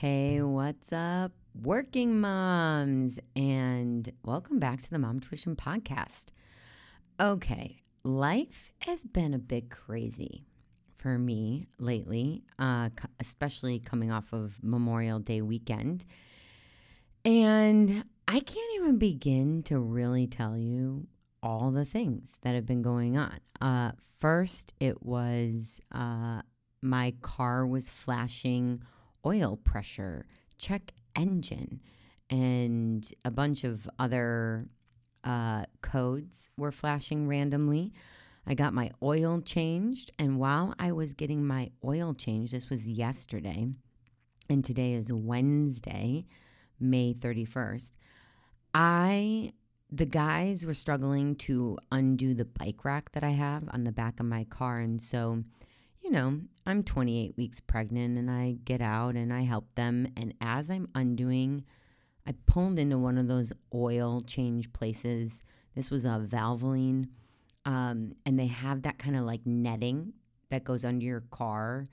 Hey, what's up, working moms? And welcome back to the Mom Tuition Podcast. Okay, life has been a bit crazy for me lately, uh, especially coming off of Memorial Day weekend. And I can't even begin to really tell you all the things that have been going on. Uh, first, it was uh, my car was flashing oil pressure, check engine, and a bunch of other uh, codes were flashing randomly. I got my oil changed, and while I was getting my oil changed, this was yesterday, and today is Wednesday, May 31st. I the guys were struggling to undo the bike rack that I have on the back of my car and so you know, I'm 28 weeks pregnant and I get out and I help them. And as I'm undoing, I pulled into one of those oil change places. This was a Valvoline. Um, and they have that kind of like netting that goes under your car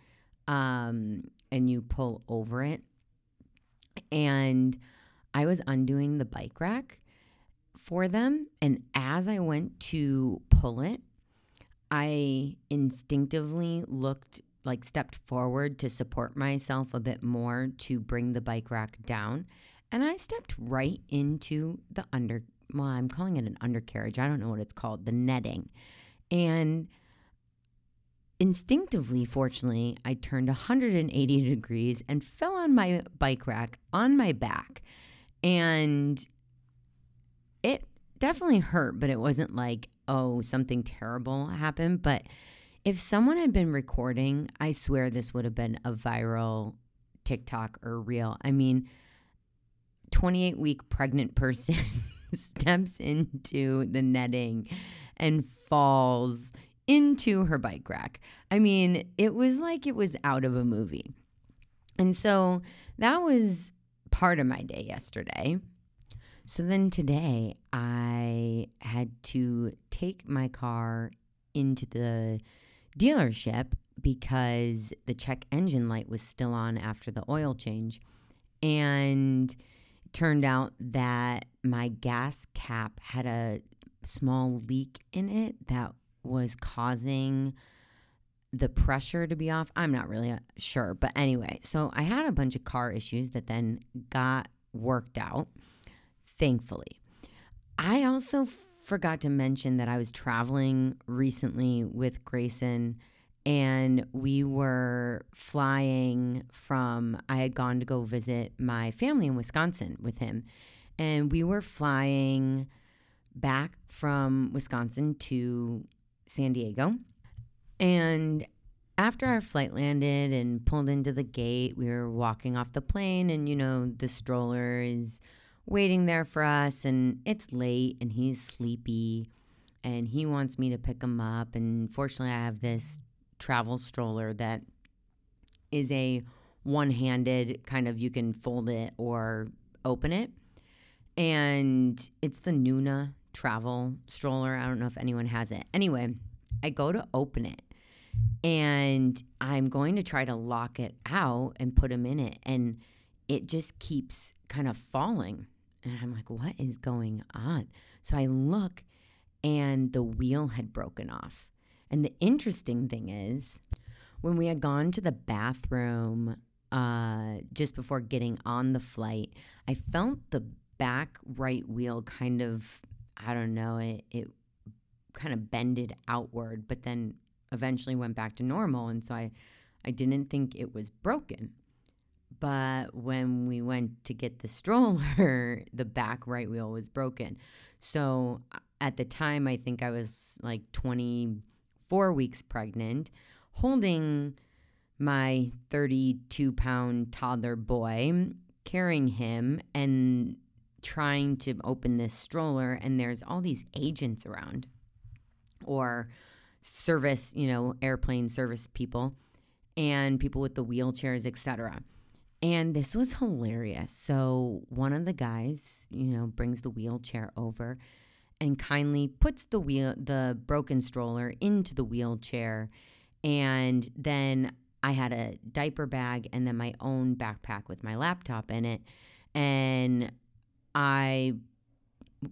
um, and you pull over it. And I was undoing the bike rack for them. And as I went to pull it, I instinctively looked like stepped forward to support myself a bit more to bring the bike rack down. And I stepped right into the under, well, I'm calling it an undercarriage. I don't know what it's called, the netting. And instinctively, fortunately, I turned 180 degrees and fell on my bike rack on my back. And it definitely hurt, but it wasn't like oh, something terrible happened. But if someone had been recording, I swear this would have been a viral TikTok or reel. I mean, 28 week pregnant person steps into the netting and falls into her bike rack. I mean, it was like it was out of a movie. And so that was part of my day yesterday. So then today I had to take my car into the dealership because the check engine light was still on after the oil change. And it turned out that my gas cap had a small leak in it that was causing the pressure to be off. I'm not really uh, sure. But anyway, so I had a bunch of car issues that then got worked out thankfully. I also forgot to mention that I was traveling recently with Grayson and we were flying from I had gone to go visit my family in Wisconsin with him and we were flying back from Wisconsin to San Diego and after our flight landed and pulled into the gate we were walking off the plane and you know the stroller is waiting there for us and it's late and he's sleepy and he wants me to pick him up and fortunately I have this travel stroller that is a one-handed kind of you can fold it or open it and it's the Nuna travel stroller. I don't know if anyone has it. Anyway, I go to open it and I'm going to try to lock it out and put him in it and it just keeps kind of falling and I'm like, what is going on? So I look and the wheel had broken off. And the interesting thing is, when we had gone to the bathroom uh, just before getting on the flight, I felt the back right wheel kind of, I don't know, it, it kind of bended outward, but then eventually went back to normal. And so I, I didn't think it was broken. But when we went to get the stroller, the back right wheel was broken. So uh, at the time, I think I was like 24 weeks pregnant, holding my 32 pound toddler boy, carrying him, and trying to open this stroller. And there's all these agents around or service, you know, airplane service people and people with the wheelchairs, etc. And this was hilarious. So one of the guys, you know, brings the wheelchair over and kindly puts the wheel the broken stroller into the wheelchair and then I had a diaper bag and then my own backpack with my laptop in it. And I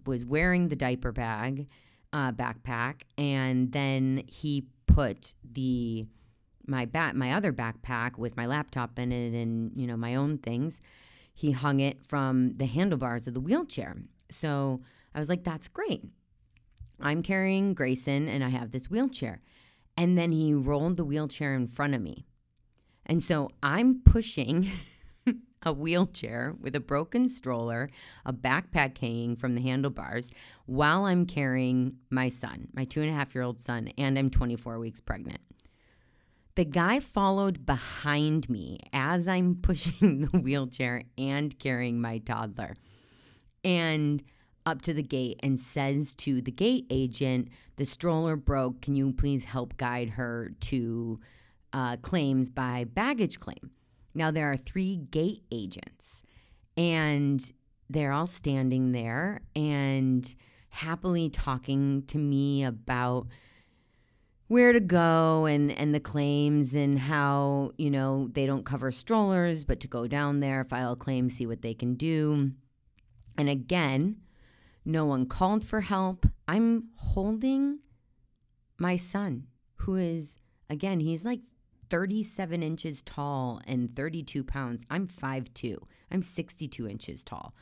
was wearing the diaper bag, uh, backpack, and then he put the my back my other backpack with my laptop in it and you know my own things. He hung it from the handlebars of the wheelchair. So I was like, that's great. I'm carrying Grayson and I have this wheelchair. And then he rolled the wheelchair in front of me. And so I'm pushing a wheelchair with a broken stroller, a backpack hanging from the handlebars while I'm carrying my son, my two and a half year old son, and I'm 24 weeks pregnant. The guy followed behind me as I'm pushing the wheelchair and carrying my toddler. And up to the gate and says to the gate agent, The stroller broke. Can you please help guide her to uh, claims by baggage claim? Now, there are three gate agents, and they're all standing there and happily talking to me about where to go and and the claims and how you know they don't cover strollers but to go down there file a claim see what they can do and again no one called for help. I'm holding my son, who is, again, he's like 37 inches tall and 32 pounds. I'm 5'2. I'm 62 inches tall.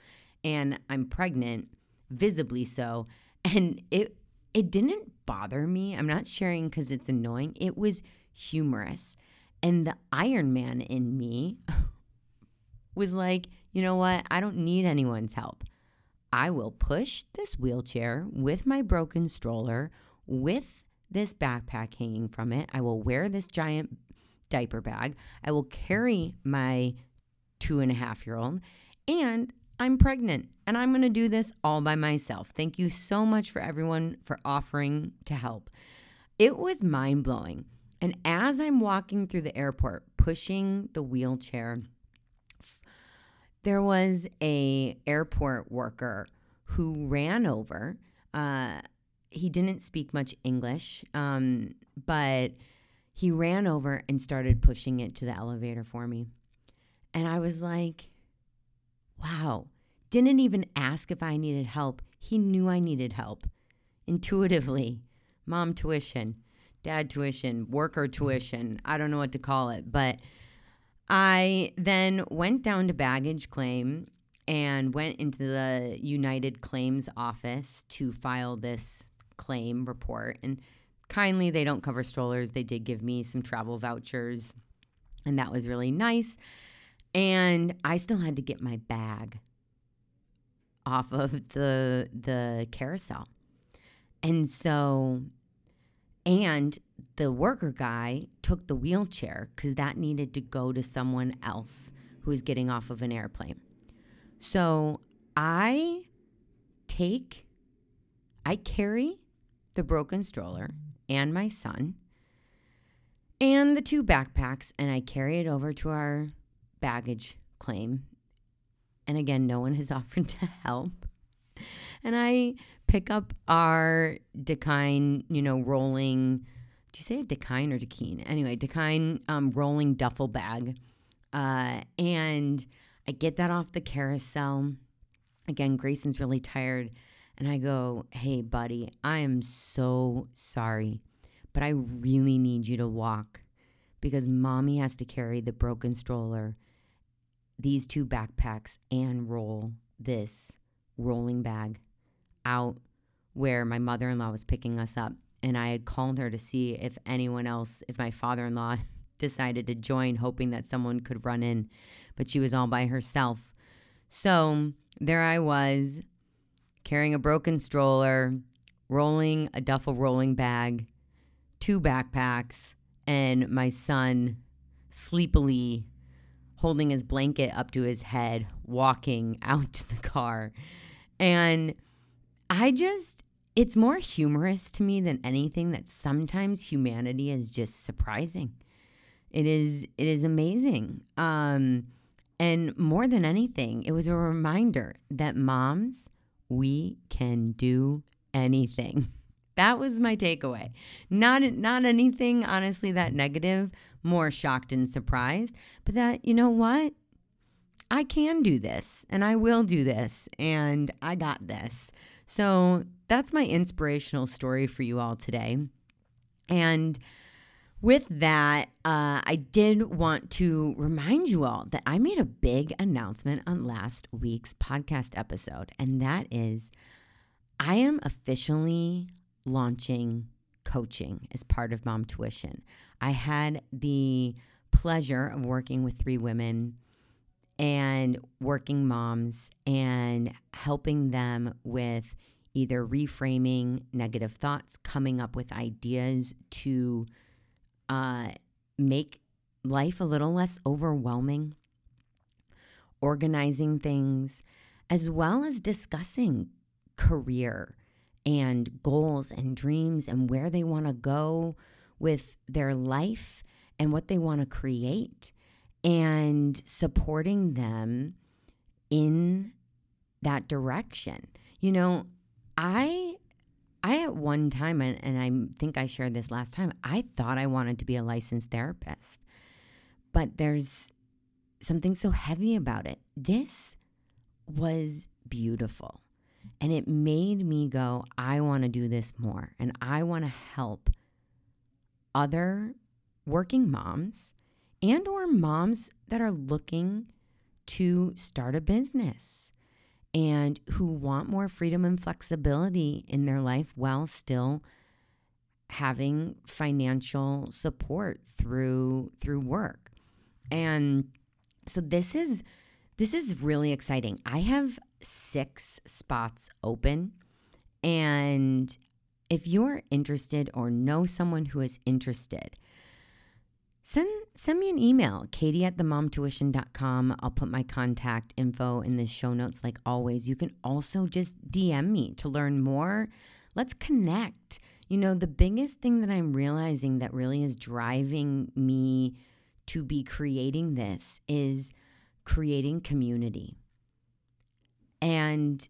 And I'm pregnant, visibly so. And it it didn't bother me. I'm not sharing because it's annoying. It was humorous. And the Iron Man in me was like, you know what? I don't need anyone's help. I will push this wheelchair with my broken stroller, with this backpack hanging from it. I will wear this giant diaper bag. I will carry my two and a half year old, and I'm pregnant and I'm going to do this all by myself. Thank you so much for everyone for offering to help. It was mind blowing. And as I'm walking through the airport, pushing the wheelchair, there was a airport worker who ran over. Uh, he didn't speak much English, um, but he ran over and started pushing it to the elevator for me. And I was like, wow. Didn't even ask if I needed help. He knew I needed help intuitively. Mom tuition, dad tuition, worker tuition. I don't know what to call it, but I then went down to baggage claim and went into the United Claims office to file this claim report. And kindly, they don't cover strollers. They did give me some travel vouchers, and that was really nice. And I still had to get my bag off of the the carousel. And so and the worker guy took the wheelchair because that needed to go to someone else who was getting off of an airplane. So I take, I carry the broken stroller and my son and the two backpacks and I carry it over to our baggage claim. And again, no one has offered to help. And I pick up our Dakine, you know, rolling. Do you say a Dakine or Dakine? Anyway, Dakine um, rolling duffel bag. Uh, and I get that off the carousel. Again, Grayson's really tired. And I go, hey, buddy, I am so sorry, but I really need you to walk because mommy has to carry the broken stroller, these two backpacks, and roll this rolling bag out where my mother in law was picking us up. And I had called her to see if anyone else, if my father in law decided to join, hoping that someone could run in. But she was all by herself. So there I was, carrying a broken stroller, rolling a duffel rolling bag, two backpacks, and my son sleepily holding his blanket up to his head, walking out to the car. And I just, it's more humorous to me than anything that sometimes humanity is just surprising. It is, it is amazing. Um, and more than anything, it was a reminder that moms, we can do anything. that was my takeaway. Not not anything honestly that negative, more shocked and surprised, but that you know what? I can do this and I will do this and I got this. So, that's my inspirational story for you all today. And with that, uh, I did want to remind you all that I made a big announcement on last week's podcast episode, and that is I am officially launching coaching as part of Mom Tuition. I had the pleasure of working with three women and working moms and helping them with either reframing negative thoughts, coming up with ideas to uh, make life a little less overwhelming, organizing things, as well as discussing career and goals and dreams and where they want to go with their life and what they want to create and supporting them in that direction. You know, I I at one time and, and I think I shared this last time, I thought I wanted to be a licensed therapist. But there's something so heavy about it. This was beautiful. And it made me go, I want to do this more and I want to help other working moms and or moms that are looking to start a business and who want more freedom and flexibility in their life while still having financial support through through work. And so this is this is really exciting. I have 6 spots open and if you're interested or know someone who is interested, send send me an email, katie at themomtuition.com. I'll put my contact info in the show notes like always. You can also just DM me to learn more. Let's connect. You know, the biggest thing that I'm realizing that really is driving me to be creating this is creating community. And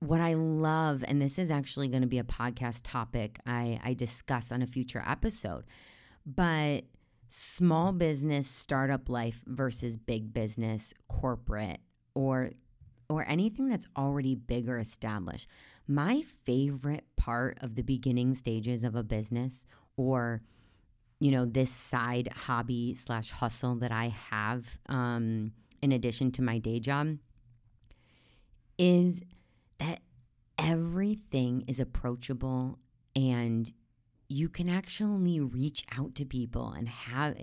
what I love, and this is actually going to be a podcast topic I, I discuss on a future episode, but small business startup life versus big business corporate or or anything that's already big or established. My favorite part of the beginning stages of a business or you know this side hobby slash hustle that i have um, in addition to my day job is that everything is approachable and you can actually reach out to people and have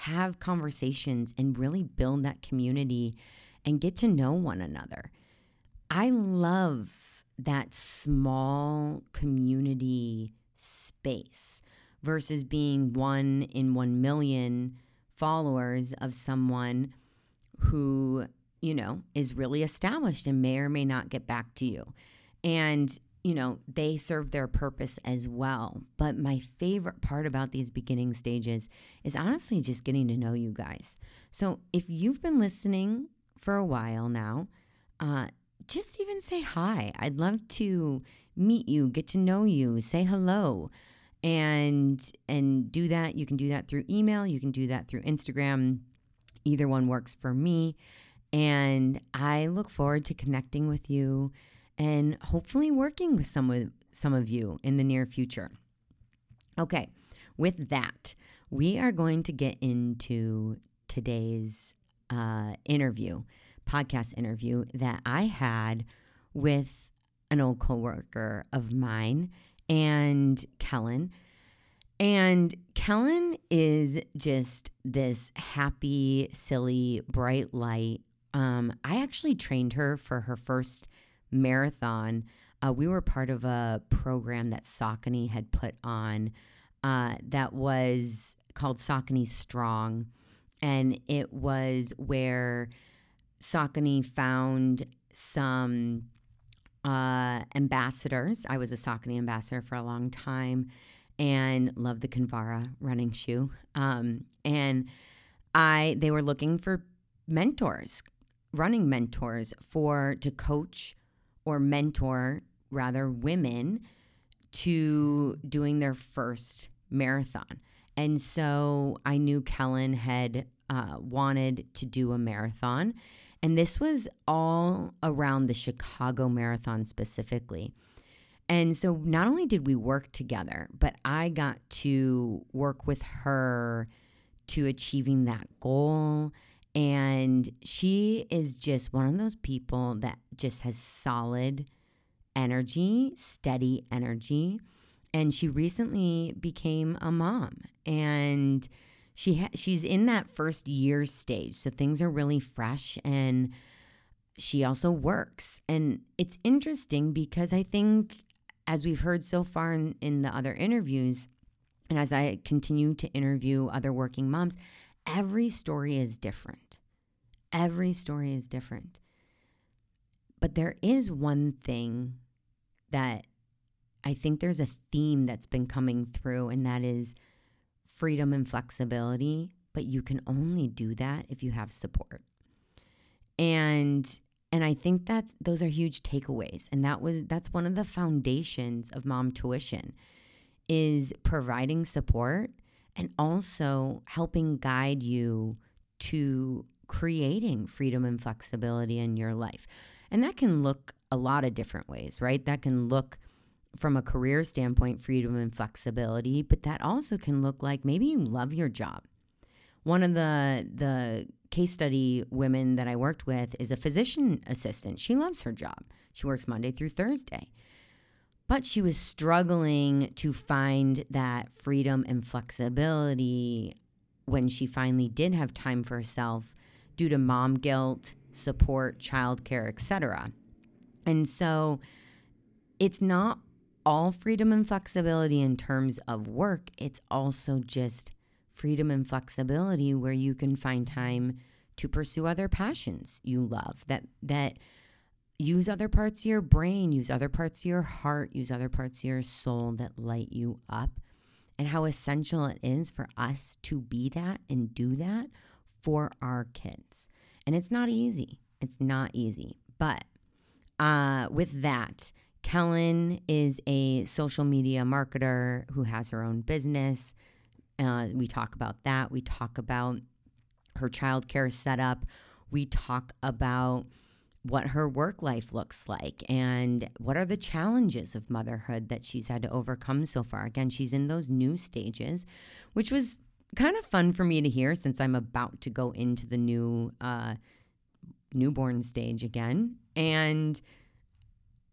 have conversations and really build that community and get to know one another. I love that small community space versus being one in 1 million followers of someone who, you know, is really established and may or may not get back to you. And you know, they serve their purpose as well. But my favorite part about these beginning stages is honestly just getting to know you guys. So if you've been listening for a while now, uh, just even say hi. I'd love to meet you, get to know you, say hello. And and do that. You can do that through email, you can do that through Instagram. Either one works for me. And I look forward to connecting with you and hopefully working with some of, some of you in the near future. Okay, with that, we are going to get into today's uh, interview, podcast interview that I had with an old coworker of mine and Kellen. And Kellen is just this happy, silly, bright light. Um, I actually trained her for her first marathon, uh, we were part of a program that Saucony had put on uh, that was called Saucony Strong. And it was where Saucony found some uh, ambassadors. I was a Saucony ambassador for a long time and loved the Kinvara running shoe. Um, and I they were looking for mentors, running mentors for to coach or mentor rather women to doing their first marathon. And so I knew Kellen had uh, wanted to do a marathon. And this was all around the Chicago Marathon specifically. And so not only did we work together, but I got to work with her to achieving that goal. And she is just one of those people that just has solid energy, steady energy. And she recently became a mom. And she ha- she's in that first year stage. So things are really fresh and she also works. And it's interesting because I think as we've heard so far in, in the other interviews, and as I continue to interview other working moms, every story is different. Every story is different. But there is one thing that I think there's a theme that's been coming through, and that is freedom and flexibility. But you can only do that if you have support. And and I think that's those are huge takeaways. And that was that's one of the foundations of mom tuition is providing support and also helping guide you to creating freedom and flexibility in your life. And that can look a lot of different ways, right? That can look from a career standpoint, freedom and flexibility, but that also can look like maybe you love your job. One of the the case study women that I worked with is a physician assistant. She loves her job. She works Monday through Thursday. But she was struggling to find that freedom and flexibility when she finally did have time for herself due to mom guilt, support, childcare, etc. And so it's not all freedom and flexibility in terms of work, it's also just freedom and flexibility where you can find time to pursue other passions you love that that use other parts of your brain, use other parts of your heart, use other parts of your soul that light you up and how essential it is for us to be that and do that for our kids. And it's not easy. It's not easy. But uh, with that, Kellen is a social media marketer who has her own business. Uh, we talk about that. We talk about her childcare setup. We talk about what her work life looks like and what are the challenges of motherhood that she's had to overcome so far. Again, she's in those new stages, which was kind of fun for me to hear since I'm about to go into the new uh, newborn stage again. And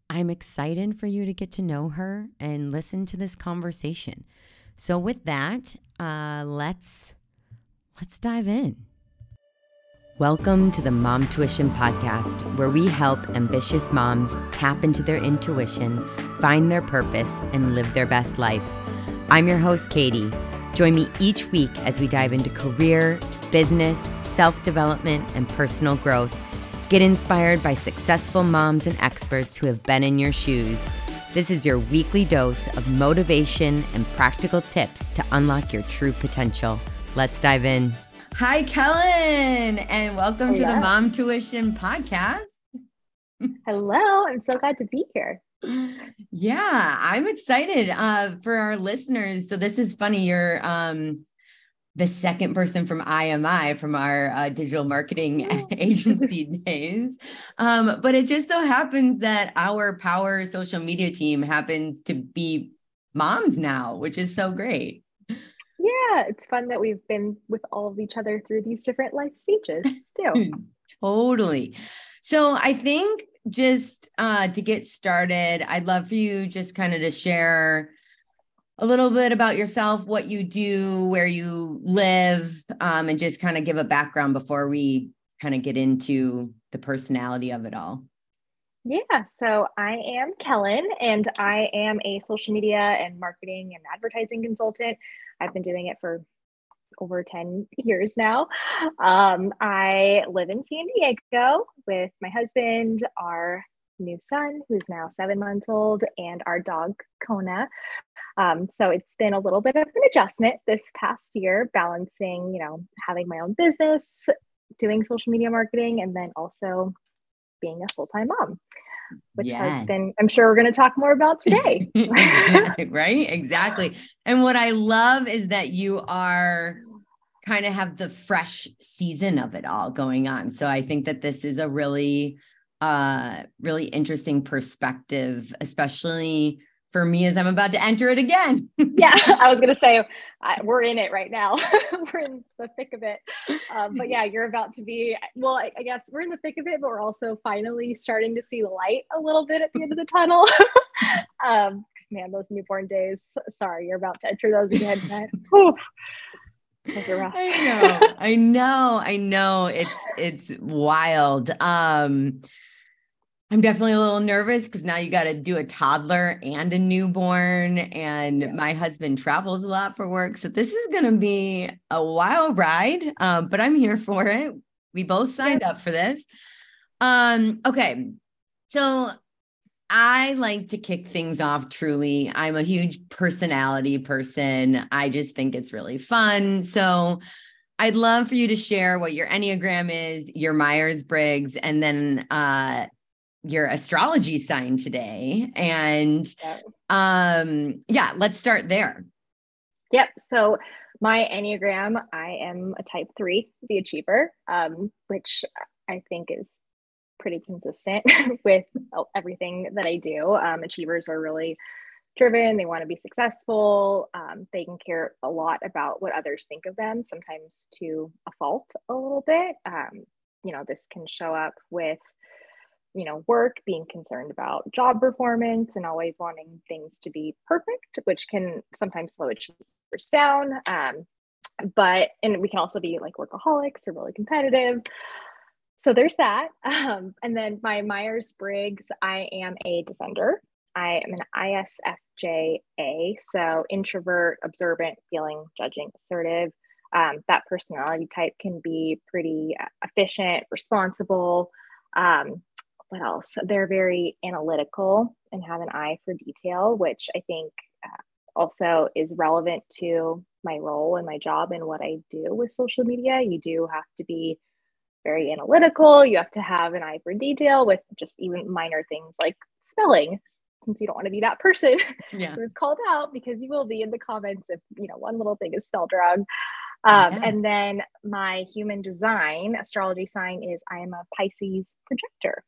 I'm excited for you to get to know her and listen to this conversation. So with that, uh, let's let's dive in. Welcome to the Mom Tuition Podcast, where we help ambitious moms tap into their intuition, find their purpose, and live their best life. I'm your host, Katie. Join me each week as we dive into career, business, self development, and personal growth Get inspired by successful moms and experts who have been in your shoes. This is your weekly dose of motivation and practical tips to unlock your true potential. Let's dive in. Hi, Kellen, and welcome Hello. to the Mom Tuition Podcast. Hello, I'm so glad to be here. Yeah, I'm excited uh, for our listeners. So this is funny. You're um, the second person from IMI from our uh, digital marketing agency days. Um, but it just so happens that our power social media team happens to be moms now, which is so great. Yeah, it's fun that we've been with all of each other through these different life stages too. totally. So I think just uh, to get started, I'd love for you just kind of to share a little bit about yourself, what you do, where you live, um, and just kind of give a background before we kind of get into the personality of it all. Yeah, so I am Kellen, and I am a social media and marketing and advertising consultant. I've been doing it for over 10 years now. Um, I live in San Diego with my husband, our new son, who's now seven months old, and our dog, Kona. Um, so it's been a little bit of an adjustment this past year, balancing, you know, having my own business, doing social media marketing, and then also being a full time mom. Which Yes. I'm sure we're going to talk more about today. right? Exactly. And what I love is that you are kind of have the fresh season of it all going on. So I think that this is a really uh really interesting perspective, especially for me as I'm about to enter it again. yeah, I was going to say I, we're in it right now. we're in the thick of it. Um, but yeah, you're about to be, well, I, I, guess we're in the thick of it, but we're also finally starting to see the light a little bit at the end of the tunnel. um, man, those newborn days, sorry, you're about to enter those again. Whew. Those are rough. I know, I know, I know. It's it's wild. Um I'm definitely a little nervous because now you got to do a toddler and a newborn. And yeah. my husband travels a lot for work. So this is going to be a wild ride, um, but I'm here for it. We both signed yeah. up for this. Um, okay. So I like to kick things off truly. I'm a huge personality person. I just think it's really fun. So I'd love for you to share what your Enneagram is, your Myers Briggs, and then uh, your astrology sign today. And um, yeah, let's start there. Yep. So my Enneagram, I am a type three, the achiever, um, which I think is pretty consistent with everything that I do. Um, achievers are really driven, they want to be successful, um, they can care a lot about what others think of them, sometimes to a fault a little bit. Um, you know, this can show up with you know work being concerned about job performance and always wanting things to be perfect which can sometimes slow achievers down um, but and we can also be like workaholics or really competitive. So there's that um, and then my myers-briggs i am a defender. I am an isfja so introvert observant feeling judging assertive. Um, that personality type can be pretty uh, efficient responsible um, what else? They're very analytical and have an eye for detail, which I think uh, also is relevant to my role and my job and what I do with social media. You do have to be very analytical. You have to have an eye for detail with just even minor things like spelling, since you don't want to be that person yeah. who's called out because you will be in the comments if you know one little thing is spelled wrong. Um, yeah. And then my human design astrology sign is I am a Pisces projector.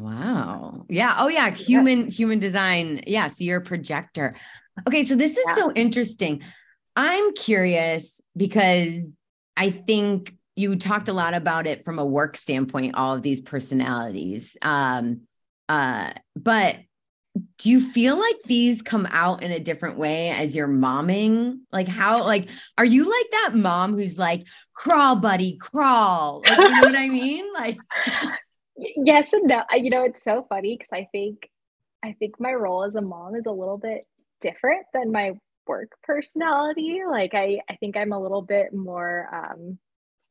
Wow. Yeah. Oh yeah. Human, yeah. human design. Yeah. So you're a projector. Okay. So this is yeah. so interesting. I'm curious because I think you talked a lot about it from a work standpoint, all of these personalities. Um, uh, but do you feel like these come out in a different way as you're momming? Like how like are you like that mom who's like crawl buddy crawl? Like you know what I mean? Like yes and no. You know, it's so funny because I think I think my role as a mom is a little bit different than my work personality. Like I I think I'm a little bit more um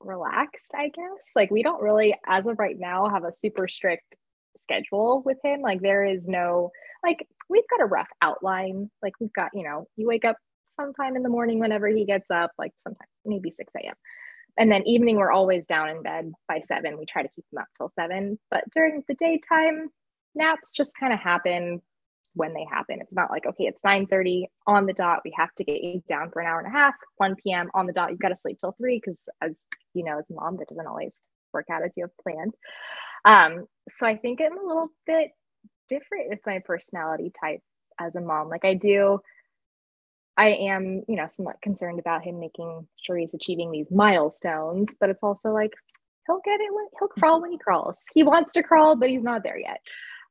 relaxed, I guess. Like we don't really as of right now have a super strict schedule with him. Like there is no like we've got a rough outline. Like we've got, you know, you wake up sometime in the morning whenever he gets up, like sometime maybe 6 a.m and then evening we're always down in bed by seven. We try to keep them up till seven. But during the daytime naps just kind of happen when they happen. It's not like okay it's 9 30 on the dot. We have to get you down for an hour and a half 1 p.m on the dot. You've got to sleep till 3 because as you know as a mom that doesn't always work out as you have planned. Um, so i think i'm a little bit different with my personality type as a mom. Like i do I am, you know, somewhat concerned about him making sure he's achieving these milestones, but it's also like he'll get it when he'll crawl when he crawls. He wants to crawl, but he's not there yet.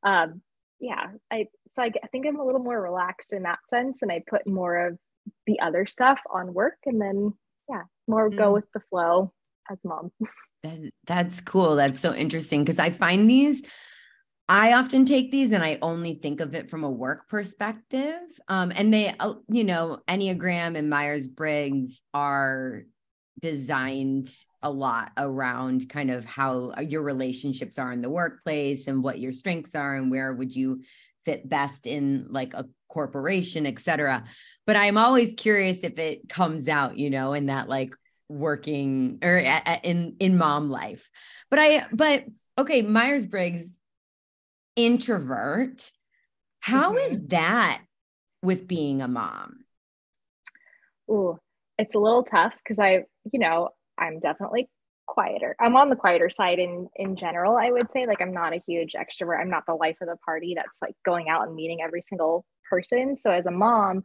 Um, yeah, I so I, I think I'm a little more relaxed in that sense, and I put more of the other stuff on work, and then yeah, more mm. go with the flow as mom. That, that's cool. That's so interesting because I find these I often take these and I only think of it from a work perspective. Um, and they, uh, you know, Enneagram and Myers Briggs are designed a lot around kind of how uh, your relationships are in the workplace and what your strengths are and where would you fit best in like a corporation, et cetera. But I'm always curious if it comes out, you know, in that like working or in in mom life. But I, but okay, Myers Briggs introvert. How Mhm. is that with being a mom? Ooh, it's a little tough because I, you know, I'm definitely quieter. I'm on the quieter side in in general, I would say. Like I'm not a huge extrovert. I'm not the life of the party that's like going out and meeting every single person. So as a mom,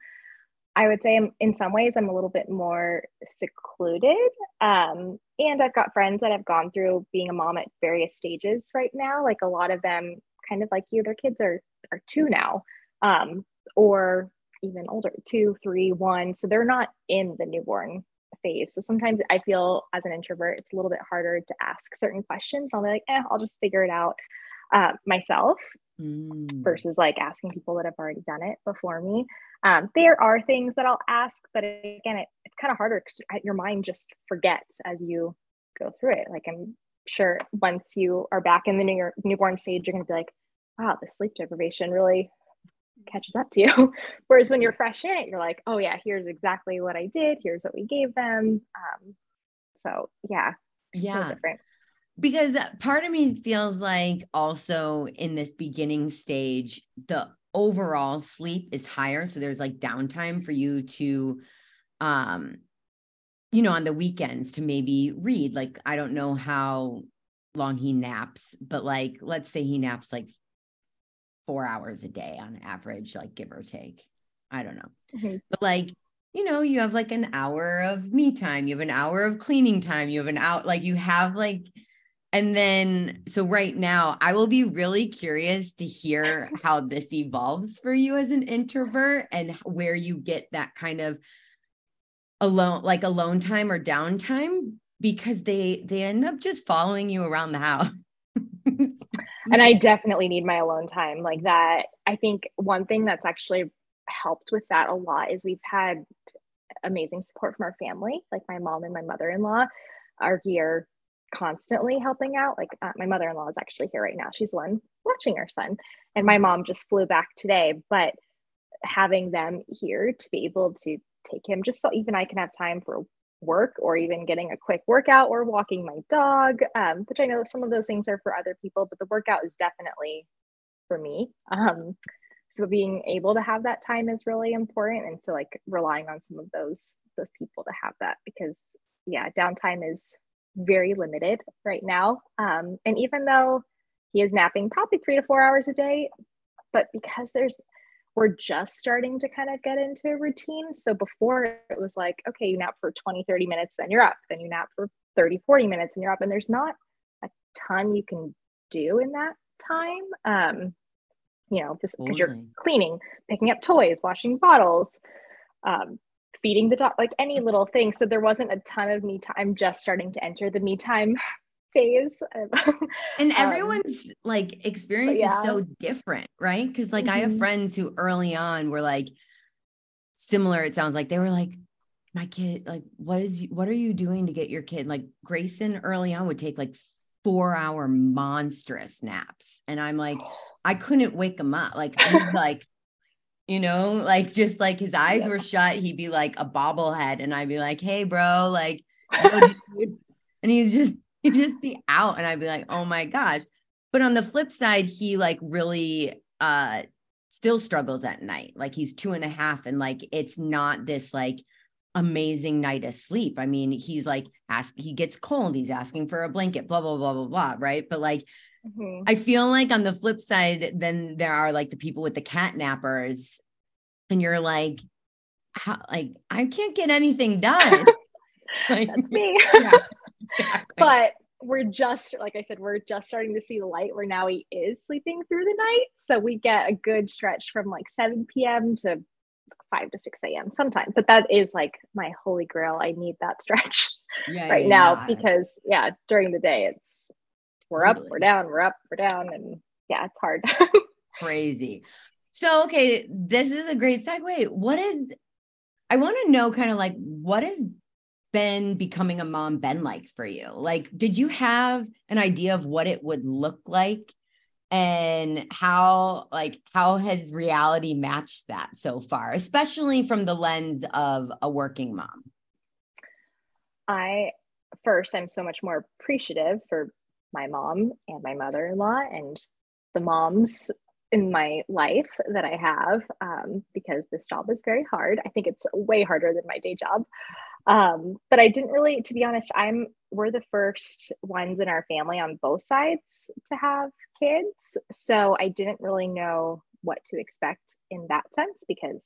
I would say I'm, in some ways I'm a little bit more secluded. Um, and I've got friends that have gone through being a mom at various stages right now. Like a lot of them, kind of like you, their kids are are two now, um, or even older, two, three, one. So they're not in the newborn phase. So sometimes I feel as an introvert, it's a little bit harder to ask certain questions. I'll be like, eh, I'll just figure it out uh, myself Mm. versus like asking people that have already done it before me. Um, there are things that I'll ask, but again, it, it's kind of harder because your mind just forgets as you go through it. Like I'm sure once you are back in the new, newborn stage, you're going to be like, wow, the sleep deprivation really catches up to you. Whereas when you're fresh in it, you're like, oh yeah, here's exactly what I did. Here's what we gave them. Um, so yeah, Yeah. so different. because part of me feels like also in this beginning stage the overall sleep is higher so there's like downtime for you to um you know on the weekends to maybe read like i don't know how long he naps but like let's say he naps like 4 hours a day on average like give or take i don't know Mhm. but like you know you have like an hour of me time you have an hour of cleaning time you have an out like you have like and then, so right now, I will be really curious to hear how this evolves for you as an introvert and where you get that kind of alone, like alone time or downtime, because they they end up just following you around the house. and I definitely need my alone time like that. I think one thing that's actually helped with that a lot is we've had amazing support from our family. Like my mom and my mother in law are here constantly helping out. Like uh, my mother in law is actually here right now. She's one watching her son, and my mom just flew back today. But having them here to be able to take him just so even I can have time for work or even getting a quick workout or walking my dog, um, which I know some of those things are for other people, but the workout is definitely for me. Um, so being able to have that time is really important, and so like relying on some of those those people to have that because yeah, downtime is very limited right now. Um, and even though he is napping probably three to four hours a day, but because there's we're just starting to kind of get into a routine. So before it was like, okay, you nap for 20, 30 minutes, then you're up. Then you nap for 30, 40 minutes and you're up. And there's not a ton you can do in that time. Um, you know, just because you're cleaning, picking up toys, washing bottles, um, feeding the dog, like any little thing. So there wasn't a ton of me time. I'm just starting to enter the me time phase. and Um, everyone's like experience yeah. is so different, right? Because like I have Mhm. friends who early on were like similar. It sounds like they were like, my kid, like, what is what are you doing to get your kid? Like Grayson early on would take like four hour monstrous naps, and I'm like, I couldn't wake him up. Like, he'd like. You know, like just like his eyes Yeah. were shut, he'd be like a bobblehead, and I'd be like, "Hey, bro, like, and he's just he'd just be out and i'd be like oh my gosh but on the flip side he like really uh still struggles at night like he's two and a half and like it's not this like amazing night of sleep i mean he's like ask he gets cold he's asking for a blanket blah blah blah blah blah right but like Mhm. I feel like on the flip side, then there are like the people with the cat nappers, and you're like, how like I can't get anything done. like, That's me. yeah, exactly. but we're just like I said, we're just starting to see the light where now he is sleeping through the night. So we get a good stretch from like 7 p.m. to 5 to 6 a.m. sometimes. But that is like my holy grail. I need that stretch yeah, right yeah, now yeah. because yeah, during the day it's we're up, Totally. we're down, we're up, we're down, and yeah, it's hard. crazy. So, okay, this is a great segue. What is, I want to know kind of like what has been becoming a mom been like for you? Like, did you have an idea of what it would look like? And how, like, how has reality matched that so far, especially from the lens of a working mom? I first I'm so much more appreciative for my mom and my mother-in-law and the moms in my life that I have um, because this job is very hard. I think it's way harder than my day job. Um, but I didn't really, to be honest, I'm we're the first ones in our family on both sides to have kids. So I didn't really know what to expect in that sense because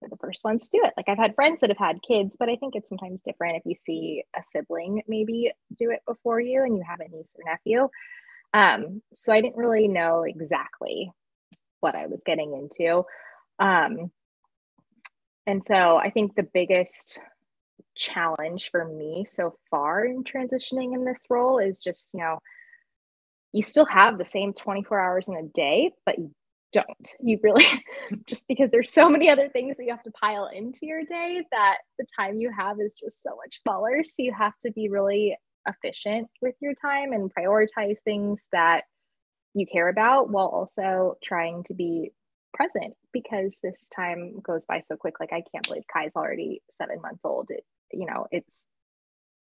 we're the first ones to do it. Like I've had friends that have had kids, but I think it's sometimes different if you see a sibling maybe do it before you and you have a niece or nephew. Um, so I didn't really know exactly what I was getting into. Um, and so I think the biggest challenge for me so far in transitioning in this role is just, you know, you still have the same 24 hours in a day, but you don't. You really just because there's so many other things that you have to pile into your day that the time you have is just so much smaller. So you have to be really efficient with your time and prioritize things that you care about while also trying to be present because this time goes by so quick. Like I can't believe Kai's already seven months old. It, you know, it's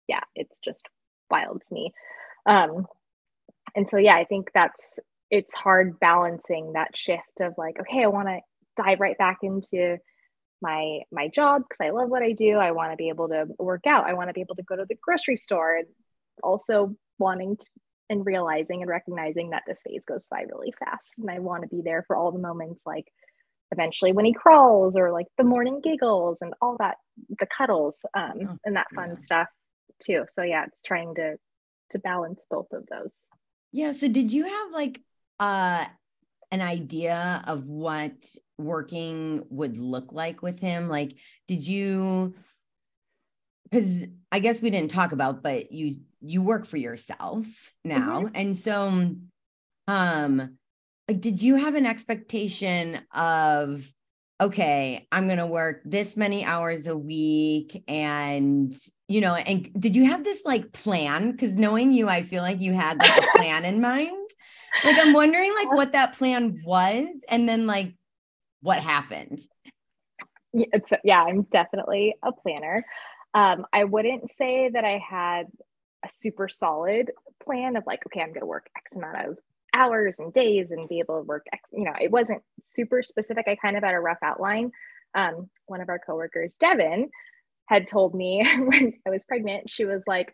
yeah, it's just wild to me. Um, and so yeah, I think that's it's hard balancing that shift of like, okay, I want to dive right back into my my job because I love what I do. I want to be able to work out. I want to be able to go to the grocery store and also wanting to and realizing and recognizing that this phase goes by really fast. And I want to be there for all the moments like eventually when he crawls or like the morning giggles and all that, the cuddles um, oh, and that fun yeah. stuff too. So yeah, it's trying to to balance both of those. Yeah. So did you have like uh an idea of what working would look like with him? Like, did you because I guess we didn't talk about, but you you work for yourself now. Mm-hmm. And so um like did you have an expectation of okay, I'm going to work this many hours a week and you know, and did you have this like plan cuz knowing you I feel like you had like a plan in mind. Like I'm wondering like what that plan was and then like what happened. Yeah, yeah, I'm definitely a planner. Um, I wouldn't say that I had a super solid plan of like, okay, I'm going to work X amount of hours and days and be able to work you know, it wasn't super specific. I kind of had a rough outline. Um, one of our coworkers, Devin, had told me when I was pregnant, she was like,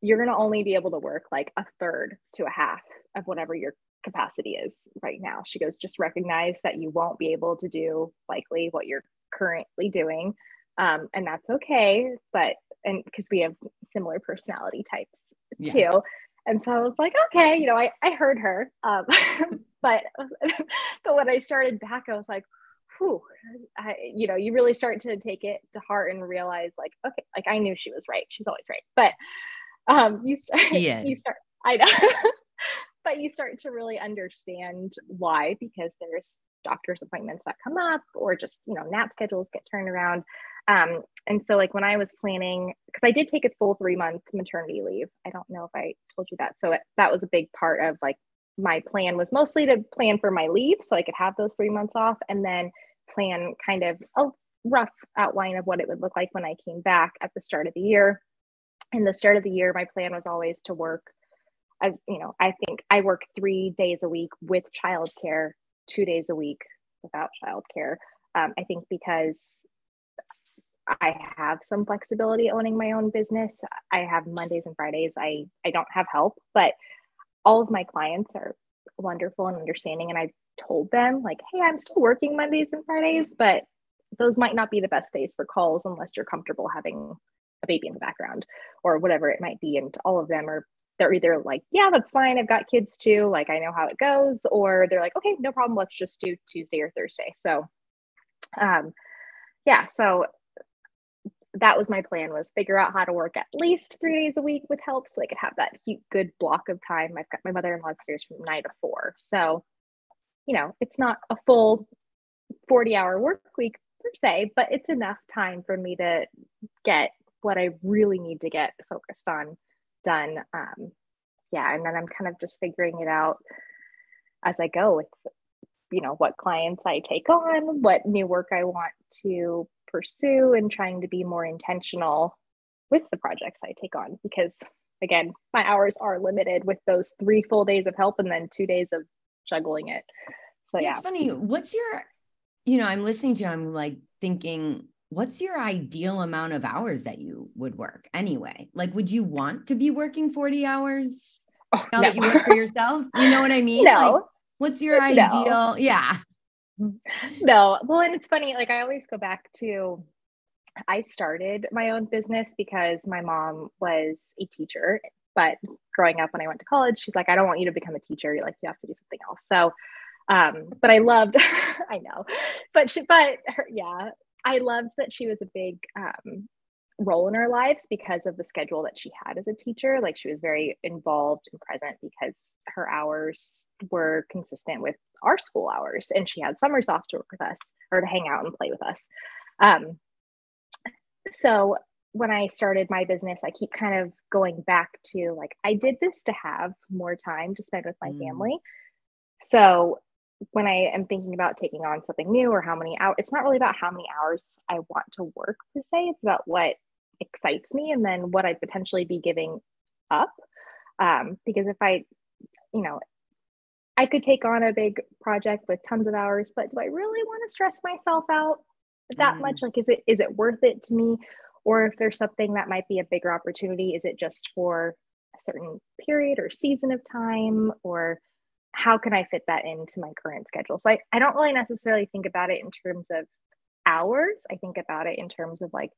you're going to only be able to work like a third to a half of whatever your capacity is right now. She goes, just recognize that you won't be able to do likely what you're currently doing. Um, and that's okay. But, and because we have similar personality types yeah. too. And so I was like, okay, you know, I, I heard her. Um, but, but when I started back, I was like, whew, I, you know, you really start to take it to heart and realize like, okay, like I knew she was right. She's always right. But um, you, start, you start, I know, but you start to really understand why, because there's doctor's appointments that come up or just, you know, nap schedules get turned around. Um, and so like when I was planning, because I did take a full three month maternity leave. I don't know if I told you that. So it, that was a big part of like my plan was mostly to plan for my leave so I could have those three months off and then plan kind of a rough outline of what it would look like when I came back at the start of the year. In the start of the year, my plan was always to work as you know, I think I work three days a week with childcare, two days a week without childcare. Um, I think because I have some flexibility owning my own business. I have Mondays and Fridays. I I don't have help, but all of my clients are wonderful and understanding and I've told them like, "Hey, I'm still working Mondays and Fridays, but those might not be the best days for calls unless you're comfortable having a baby in the background or whatever it might be." And all of them are they're either like, "Yeah, that's fine. I've got kids too. Like I know how it goes," or they're like, "Okay, no problem. Let's just do Tuesday or Thursday." So um yeah, so that was my plan was figure out how to work at least three days a week with help so I could have that good block of time. I've got my mother-in-law's here from nine to four. So, you know, it's not a full 40 hour work week per se, but it's enough time for me to get what I really need to get focused on done. Um, yeah. And then I'm kind of just figuring it out as I go with, you know, what clients I take on, what new work I want to pursue and trying to be more intentional with the projects I take on because again, my hours are limited with those three full days of help and then two days of juggling it. So Yeah. It's funny. What's your, you know, I'm listening to you, I'm like thinking, what's your ideal amount of hours that you would work anyway? Like, would you want to be working 40 hours Oh, now no. that you work for yourself? You know what I mean? no. Like, what's your No. ideal? Yeah. no well and it's funny like i always go back to i started my own business because my mom was a teacher but growing up when i went to college she's like i don't want you to become a teacher. You're like you have to do something else. So um but i loved i know but she but her, yeah i loved that she was a big um role in our lives because of the schedule that she had as a teacher. Like she was very involved and present because her hours were consistent with our school hours and she had summers off to work with us or to hang out and play with us. Um, so when i started my business i keep kind of going back to like i did this to have more time to spend with my Mm. family. So when i am thinking about taking on something new or how many hours it's not really about how many hours i want to work per se it's about what excites me and then what i'd potentially be giving up um, because if i you know I could take on a big project with tons of hours, but do I really want to stress myself out that Mm. much? Like, is it is it worth it to me? Or if there's something that might be a bigger opportunity, is it just for a certain period or season of time? Or how can I fit that into my current schedule? So I, I don't really necessarily think about it in terms of hours. I think about it in terms of like,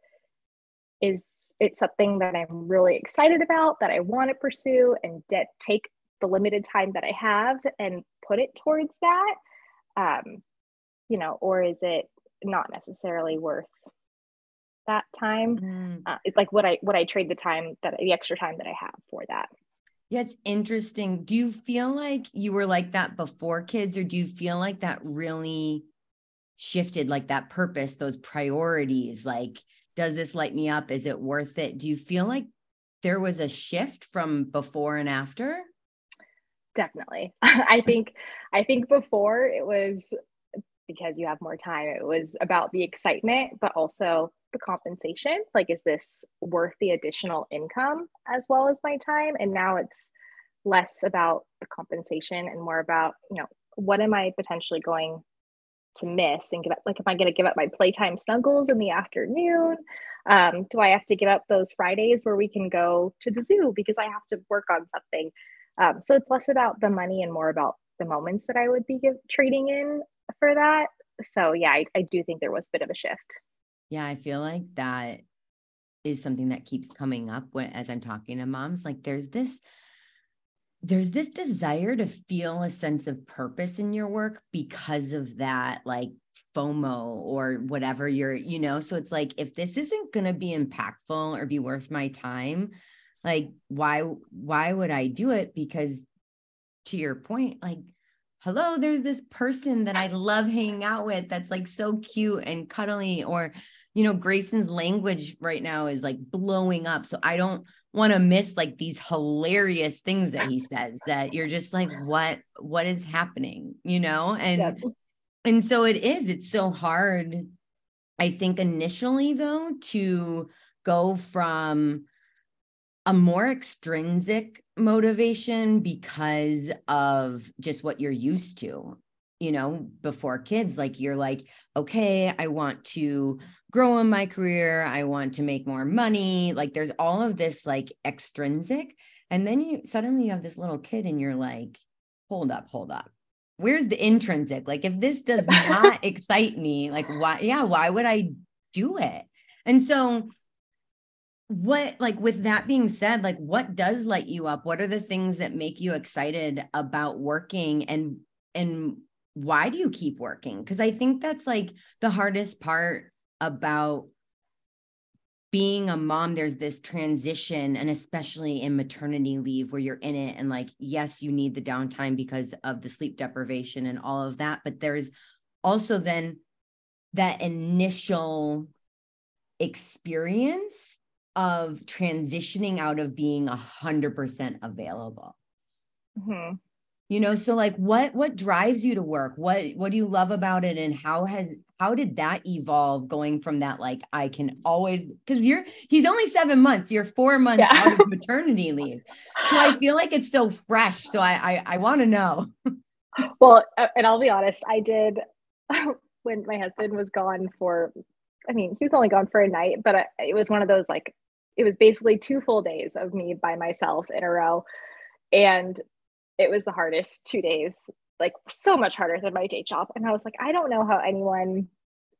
is it something that I'm really excited about that I want to pursue and de- take the limited time that I have and put it towards that? Um, you know, or is it not necessarily worth that time? Mm. Uh, it's like would I would I trade the time that the extra time that I have for that? Yeah, it's interesting. Do you feel like you were like that before kids, or do you feel like that really shifted, like that purpose, those priorities? Like, does this light me up? Is it worth it? Do you feel like there was a shift from before and after? Definitely. I think I think before it was because you have more time, it was about the excitement, but also the compensation. Like, is this worth the additional income as well as my time? And now it's less about the compensation and more about, you know, what am I potentially going to miss and give up like am I gonna give up my playtime snuggles in the afternoon? Um, do I have to give up those Fridays where we can go to the zoo because I have to work on something? Um, so it's less about the money and more about the moments that I would be give, trading in for that. So yeah, I, I do think there was a bit of a shift. Yeah, I feel like that is something that keeps coming up when as I'm talking to moms. Like there's this there's this desire to feel a sense of purpose in your work because of that like FOMO or whatever you're, you know. So it's like if this isn't going to be impactful or be worth my time, like why why would I do it? Because to your point, like hello, there's this person that I love hanging out with that's like so cute and cuddly or you know, Grayson's language right now is like blowing up. So I don't want to miss like these hilarious things that he says that you're just like, what, what is happening? You know? And and so it is, it's so hard, I think, initially though, to go from a more extrinsic motivation because of just what you're used to you know before kids like you're like okay i want to grow in my career i want to make more money like there's all of this like extrinsic and then you suddenly you have this little kid and you're like hold up hold up. Where's the intrinsic? Like if this does not excite me like why yeah why would i do it? And so what like with that being said like what does light you up? What are the things that make you excited about working and and why do you keep working? Because i think that's like the hardest part about being a mom there's this transition and especially in maternity leave where you're in it and like yes you need the downtime because of the sleep deprivation and all of that but there's also then that initial experience of transitioning out of being a hundred percent available Mhm. You know so like what what drives you to work what what do you love about it and how has how did that evolve going from that like i can always because you're he's only seven months you're four months Yeah. out of maternity leave so i feel like it's so fresh so i i, I want to know well, and I'll be honest, I did when my husband was gone for, I mean, he was only gone for a night, but it was one of those like, it was basically two full days of me by myself in a row. And it was the hardest two days, like so much harder than my day job. And I was like, I don't know how anyone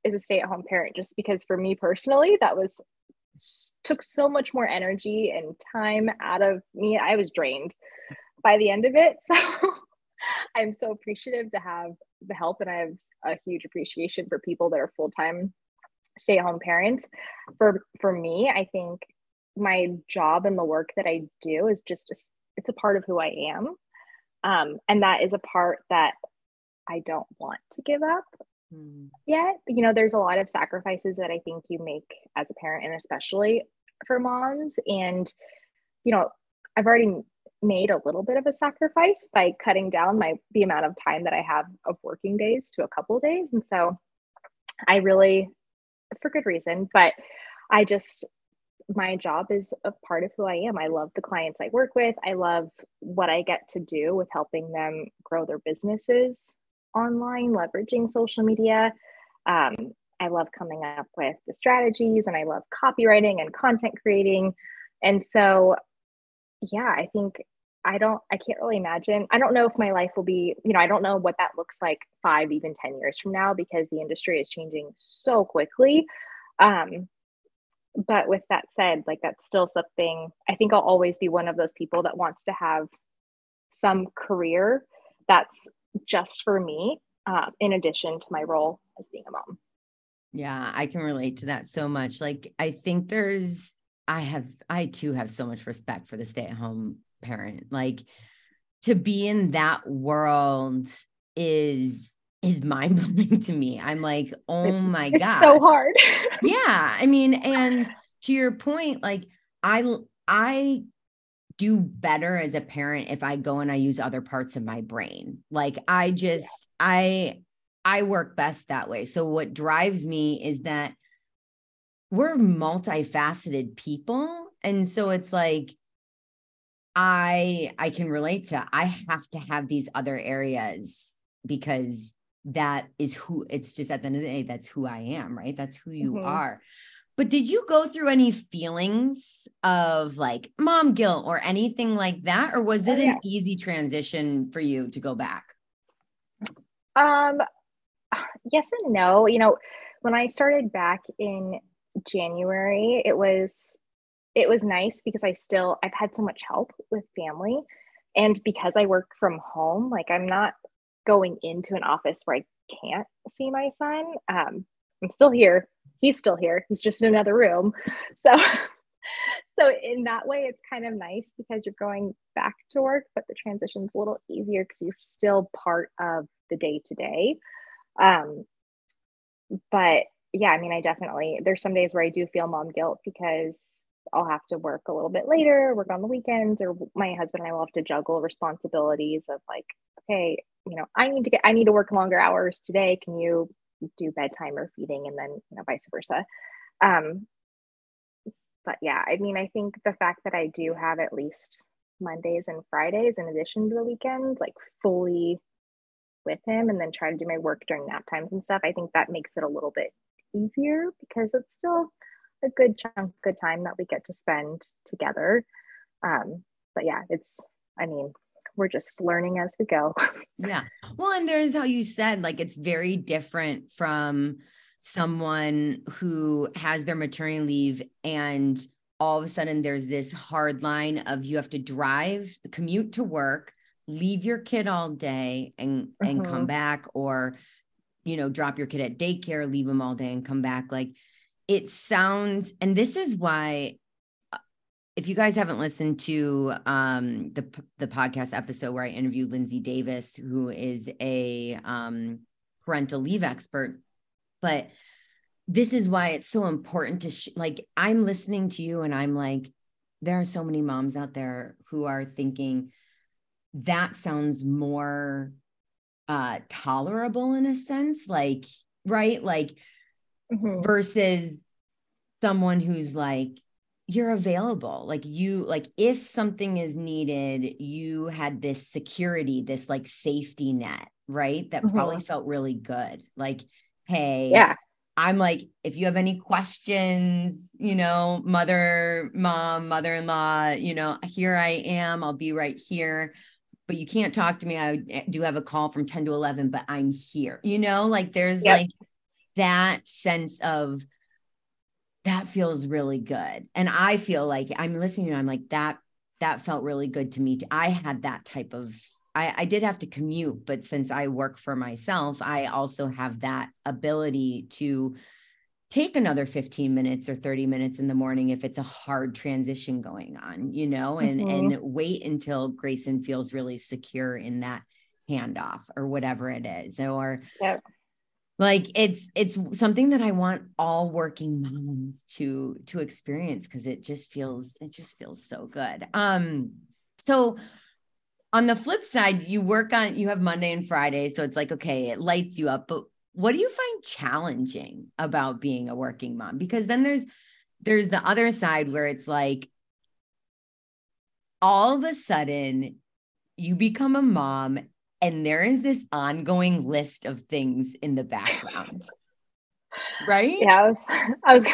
is a stay at home parent, just because for me personally, that was took so much more energy and time out of me. I was drained by the end of it. So I'm so appreciative to have the help, and I have a huge appreciation for people that are full time stay at home parents. For for me, I think my job and the work that I do is just a, it's a part of who I am, um, and that is a part that I don't want to give up mm. yet. You know, there's a lot of sacrifices that I think you make as a parent, and especially for moms. And you know, I've already made a little bit of a sacrifice by cutting down my the amount of time that I have of working days to a couple days. And so I really for good reason, but I just my job is a part of who I am. I love the clients I work with. I love what I get to do with helping them grow their businesses online, leveraging social media. Um, I love coming up with the strategies and I love copywriting and content creating. And so yeah, I think I don't, I can't really imagine. I don't know if my life will be, you know, I don't know what that looks like five, even 10 years from now because the industry is changing so quickly. Um, but with that said, like that's still something I think I'll always be one of those people that wants to have some career that's just for me, uh, in addition to my role as being a mom. Yeah, I can relate to that so much. Like, I think there's I have, I too have so much respect for the stay at home parent. Like to be in that world is, is mind blowing to me. I'm like, oh my God. so hard. yeah. I mean, and to your point, like I, I do better as a parent if I go and I use other parts of my brain. Like I just, yeah. I, I work best that way. So what drives me is that we're multifaceted people and so it's like i i can relate to i have to have these other areas because that is who it's just at the end of the day that's who i am right? That's who you mm-hmm. are. But did you go through any feelings of like mom guilt or anything like that? Or was it oh, yeah. an easy transition for you to go back? Um yes and no. You know when i started back in January, it was it was nice because I still I've had so much help with family. And because I work from home, like I'm not going into an office where I can't see my son. Um, I'm still here. He's still here. He's just in another room. So so in that way it's kind of nice because you're going back to work, but the transition's a little easier because you're still part of the day to day. But yeah, I mean, I definitely, there's some days where I do feel mom guilt because I'll have to work a little bit later, work on the weekends, or my husband and I will have to juggle responsibilities of like, okay, you know, I need to get, I need to work longer hours today. Can you do bedtime or feeding? And then, you know, vice versa. Um, but yeah, I mean, I think the fact that I do have at least Mondays and Fridays in addition to the weekend, like fully with him and then try to do my work during nap times and stuff, I think that makes it a little bit easier because it's still a good chunk good time that we get to spend together um but yeah it's i mean we're just learning as we go yeah well and there's how you said like it's very different from someone who has their maternity leave and all of a sudden there's this hard line of you have to drive commute to work leave your kid all day and mm-hmm. and come mm-hmm. back or you know, drop your kid at daycare, leave them all day and come back. Like it sounds, and this is why if you guys haven't listened to um, the the podcast episode where I interviewed Lindsay Davis, who is a um, parental leave expert, but this is why it's so important to sh- like I'm listening to you and I'm like, there are so many moms out there who are thinking that sounds more uh tolerable in a sense like right like mm-hmm. versus someone who's like you're available. Like you like if something is needed you had this security this like safety net right? That mm-hmm. probably felt really good. Like hey yeah. I'm like if you have any questions you know mother mom mother-in-law you know here i am i'll be right here. But you can't talk to me. I eh, do have a call from 10 to 11 but i'm here you know? Like there's yep. like that sense of that feels really good. And I feel like I'm listening to. I'm like, that, that felt really good to me. I had that type of, I, I did have to commute, but since I work for myself, I also have that ability to take another 15 minutes or 30 minutes in the morning if it's a hard transition going on, you know, and, mm-hmm. and wait until Grayson feels really secure in that handoff or whatever it is. Or, yep like it's it's something that i want all working moms to to experience because it just feels it just feels so good. Um so on the flip side you work on you have monday and friday so it's like okay it lights you up but what do you find challenging about being a working mom? Because then there's there's the other side where it's like all of a sudden you become a mom and there is this ongoing list of things in the background. Right? Yeah i was i was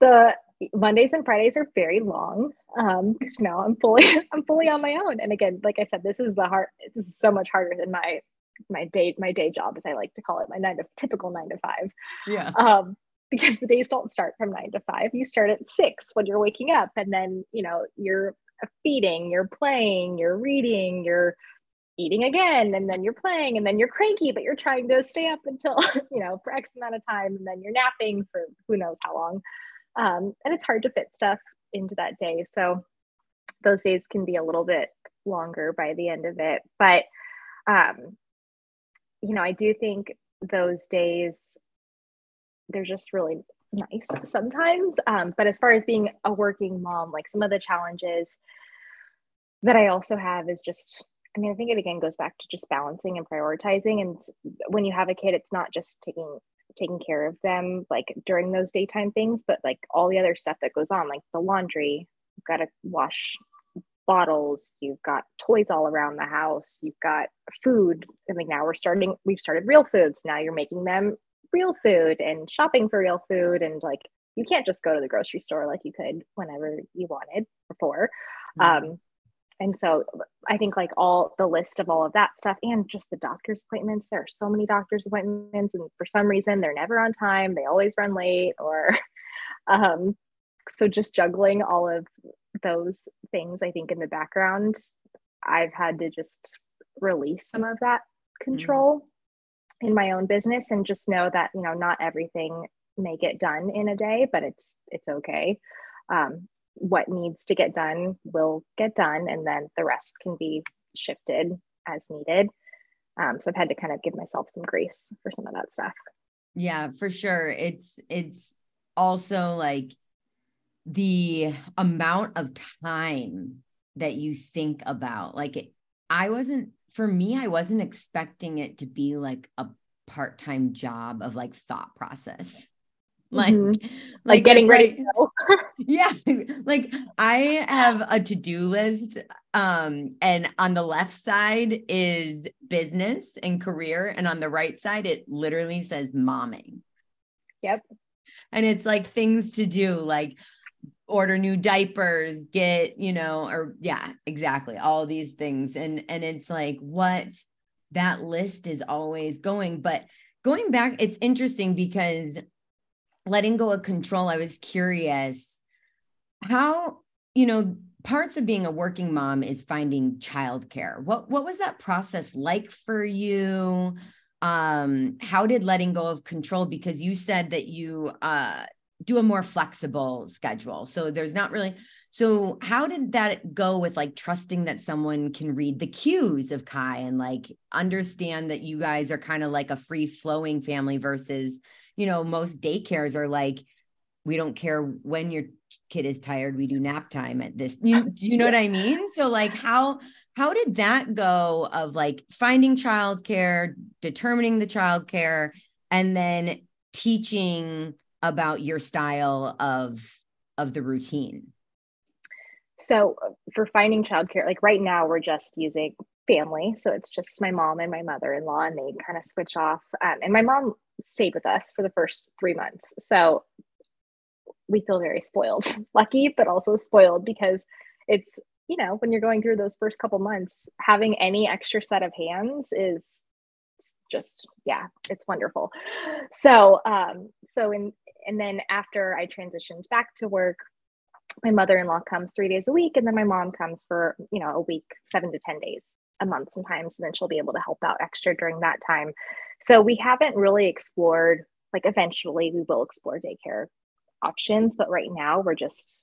the mondays and fridays are very long um because now i'm fully i'm fully on my own. And again like i said this is the hard this is so much harder than my my day my day job as i like to call it my nine to typical nine to five. Yeah. Um because the days don't start from nine to five. You start at six when you're waking up and then you know you're feeding you're playing you're reading you're eating again and then you're playing and then you're cranky but you're trying to stay up until you know for x amount of time and then you're napping for who knows how long. Um, and it's hard to fit stuff into that day. So those days can be a little bit longer by the end of it. But um, you know i do think those days they're just really nice sometimes. Um, but as far as being a working mom like some of the challenges that i also have is just I mean, I think it again goes back to just balancing and prioritizing. And when you have a kid, it's not just taking taking care of them like during those daytime things, but like all the other stuff that goes on, like the laundry. You've got to wash bottles. You've got toys all around the house. You've got food. And like now we're starting. We've started real foods. Now you're making them real food and shopping for real food. And like you can't just go to the grocery store like you could whenever you wanted before. Mm-hmm. Um, and so i think like all the list of all of that stuff and just the doctor's appointments there are so many doctor's appointments and for some reason they're never on time they always run late or um so just juggling all of those things i think in the background i've had to just release some of that control mm-hmm. in my own business and just know that you know not everything may get done in a day but it's it's okay um, what needs to get done will get done and then the rest can be shifted as needed. Um, so i've had to kind of give myself some grace for some of that stuff. Yeah for sure. It's it's also like the amount of time that you think about like it, i wasn't for me i wasn't expecting it to be like a part-time job of like thought process like mm-hmm. like, like, getting ready like, yeah like i have a to-do list um and on the left side is business and career and on the right side it literally says momming. Yep. And it's like things to do like order new diapers get you know or yeah exactly all these things. And and it's like what that list is always going. But going back it's interesting because letting go of control, I was curious how, you know, parts of being a working mom is finding childcare. What what was that process like for you? Um, how did letting go of control? Because you said that you uh, do a more flexible schedule, so there's not really. So how did that go with like trusting that someone can read the cues of Kai and like understand that you guys are kind of like a free flowing family versus you know, most daycares are like, we don't care when your kid is tired, we do nap time at this. You, you know what I mean? So like how how did that go of like finding childcare, determining the childcare, and then teaching about your style of of the routine? So uh, for finding childcare, like right now, we're just using family. So it's just my mom and my mother-in-law, and they kind of switch off. Um, and my mom stayed with us for the first three months, so we feel very spoiled, lucky, but also spoiled because it's you know when you're going through those first couple months, having any extra set of hands is just yeah, it's wonderful. So um, so in and then after I transitioned back to work, my mother-in-law comes three days a week and then my mom comes for you know a week seven to ten days a month sometimes and then she'll be able to help out extra during that time so we haven't really explored like eventually we will explore daycare options but right now we're just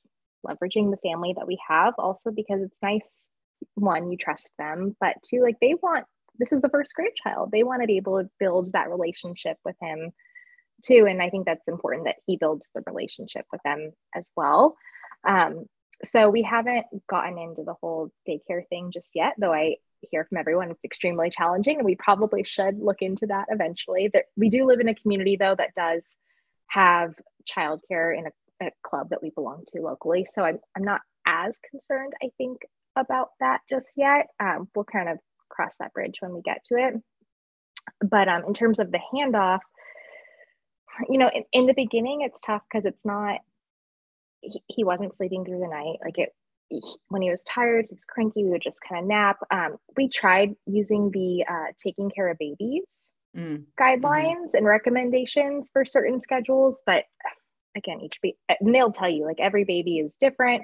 leveraging the family that we have also because it's nice one you trust them but two like they want this is the first grandchild. They want to be able to build that relationship with him too and i think that's important that he builds the relationship with them as well. Um, so we haven't gotten into the whole daycare thing just yet, though I hear from everyone it's extremely challenging and we probably should look into that eventually. That we do live in a community though that does have childcare in a, a club that we belong to locally. So I'm I'm not as concerned, I think, about that just yet. Um, we'll kind of cross that bridge when we get to it. But um, in terms of the handoff, you know, in, in the beginning, it's tough because it's not he, he wasn't sleeping through the night. Like it, when he was tired, he was cranky. We would just kind of nap. Um, we tried using the uh, Taking Cara Babies mm. guidelines mm-hmm. and recommendations for certain schedules, but again, each baby, and they'll tell you like every baby is different.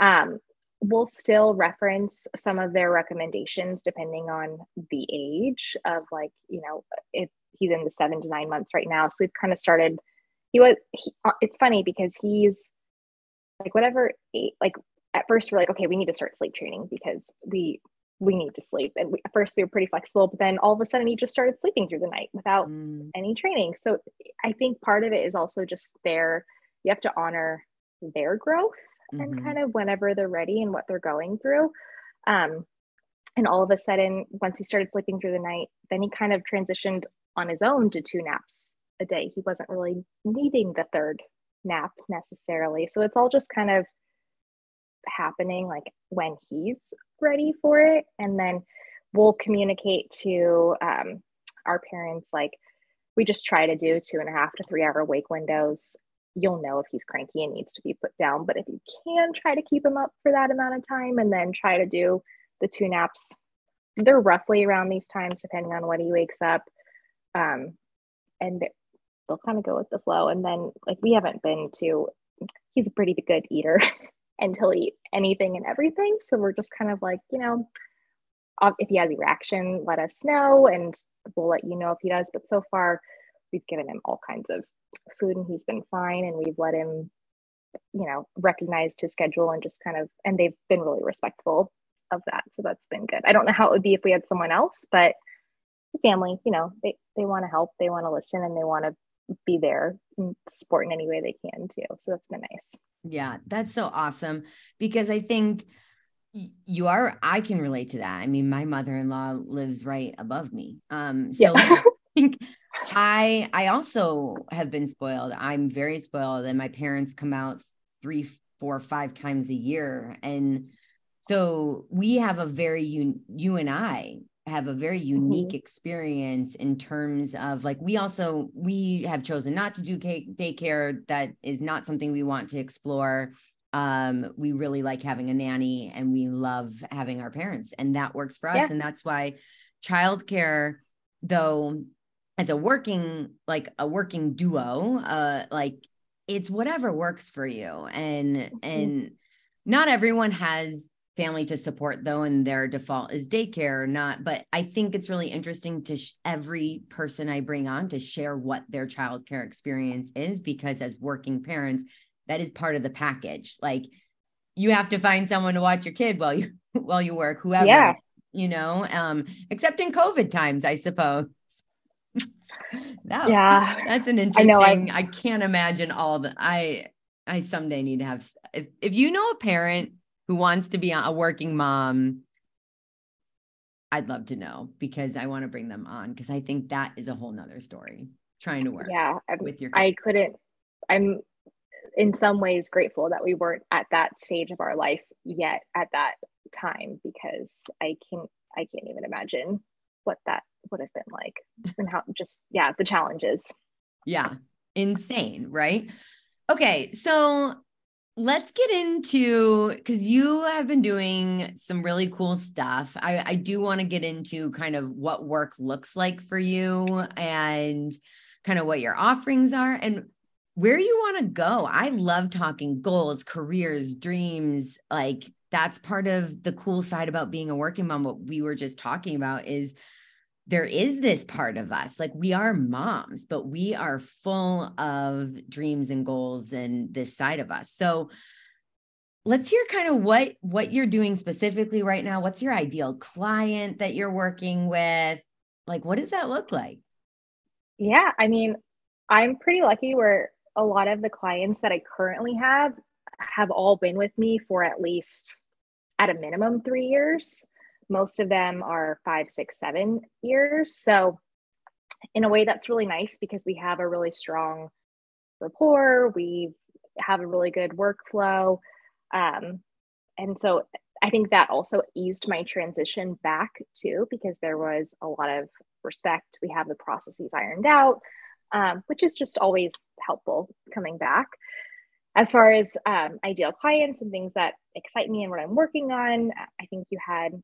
Um, we'll still reference some of their recommendations depending on the age of like you know if he's in the seven to nine months right now so we've kind of started he was he, uh, it's funny because he's like whatever like at first we're like okay we need to start sleep training because we we need to sleep and we, at first we were pretty flexible but then all of a sudden he just started sleeping through the night without mm. any training so i think part of it is also just their you have to honor their growth mm-hmm. and kind of whenever they're ready and what they're going through um and all of a sudden once he started sleeping through the night then he kind of transitioned on his own to two naps a day he wasn't really needing the third nap necessarily. So it's all just kind of happening like when he's ready for it. And then we'll communicate to um, our parents, like, we just try to do two and a half to three hour wake windows. You'll know if he's cranky and needs to be put down. But if you can try to keep him up for that amount of time and then try to do the two naps, they're roughly around these times, depending on when he wakes up. Um, and they'll kind of go with the flow. And then like we haven't been to, he's a pretty good eater and he'll eat anything and everything. So we're just kind of like, you know, if he has a reaction, let us know and we'll let you know if he does. But so far, we've given him all kinds of food and he's been fine. And we've let him, you know, recognized his schedule and just kind of, and they've been really respectful of that. So that's been good. I don't know how it would be if we had someone else, but the family, you know, they, they want to help, they want to listen, and they want to be there and support in any way they can too. So that's been nice. Yeah, that's so awesome because I think you are I can relate to that. I mean, my mother-in-law lives right above me. Um so yeah. I think I I also have been spoiled. I'm very spoiled and my parents come out three, four, five times a year and so we have a very you, you and I have a very unique mm-hmm. experience in terms of like we also we have chosen not to do daycare that is not something we want to explore um we really like having a nanny and we love having our parents and that works for us yeah. and that's why childcare though as a working like a working duo uh like it's whatever works for you and mm-hmm. and not everyone has family to support though and their default is daycare or not but i think it's really interesting to sh- every person i bring on to share what their childcare experience is because as working parents that is part of the package. Like you have to find someone to watch your kid while you while you work whoever yeah. you know um except in covid times i suppose. No, yeah. that's an interesting I, know, I can't imagine all the i i someday need to have if, if you know a parent who wants to be a working mom, I'd love to know because I want to bring them on because I think that is a whole nother story. Trying to work, yeah, with your. Kids. I couldn't. I'm in some ways grateful that we weren't at that stage of our life yet at that time because I can't I can't even imagine what that would have been like and how just yeah the challenges yeah insane right okay so let's get into because you have been doing some really cool stuff. I, I do want to get into kind of what work looks like for you and kind of what your offerings are and where you want to go. I love talking goals careers dreams like that's part of the cool side about being a working mom what we were just talking about is there is this part of us like we are moms but we are full of dreams and goals and this side of us. So let's hear kind of what what you're doing specifically right now. What's your ideal client that you're working with? Like what does that look like? Yeah i mean i'm pretty lucky where a lot of the clients that i currently have have all been with me for at least at a minimum three years most of them are five, six, seven years. So, in a way, that's really nice because we have a really strong rapport. We have a really good workflow. Um, and so, I think that also eased my transition back too, because there was a lot of respect. We have the processes ironed out, um, which is just always helpful coming back. As far as um, ideal clients and things that excite me and what I'm working on, I think you had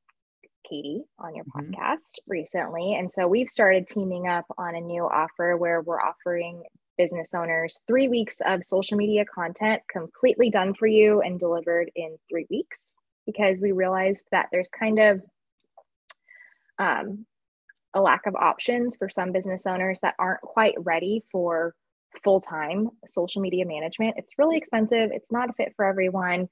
Katie on your mm-hmm. podcast recently. And so we've started teaming up on a new offer where we're offering business owners three weeks of social media content completely done for you and delivered in three weeks because we realized that there's kind of um, a lack of options for some business owners that aren't quite ready for full time social media management. It's really expensive, it's not a fit for everyone.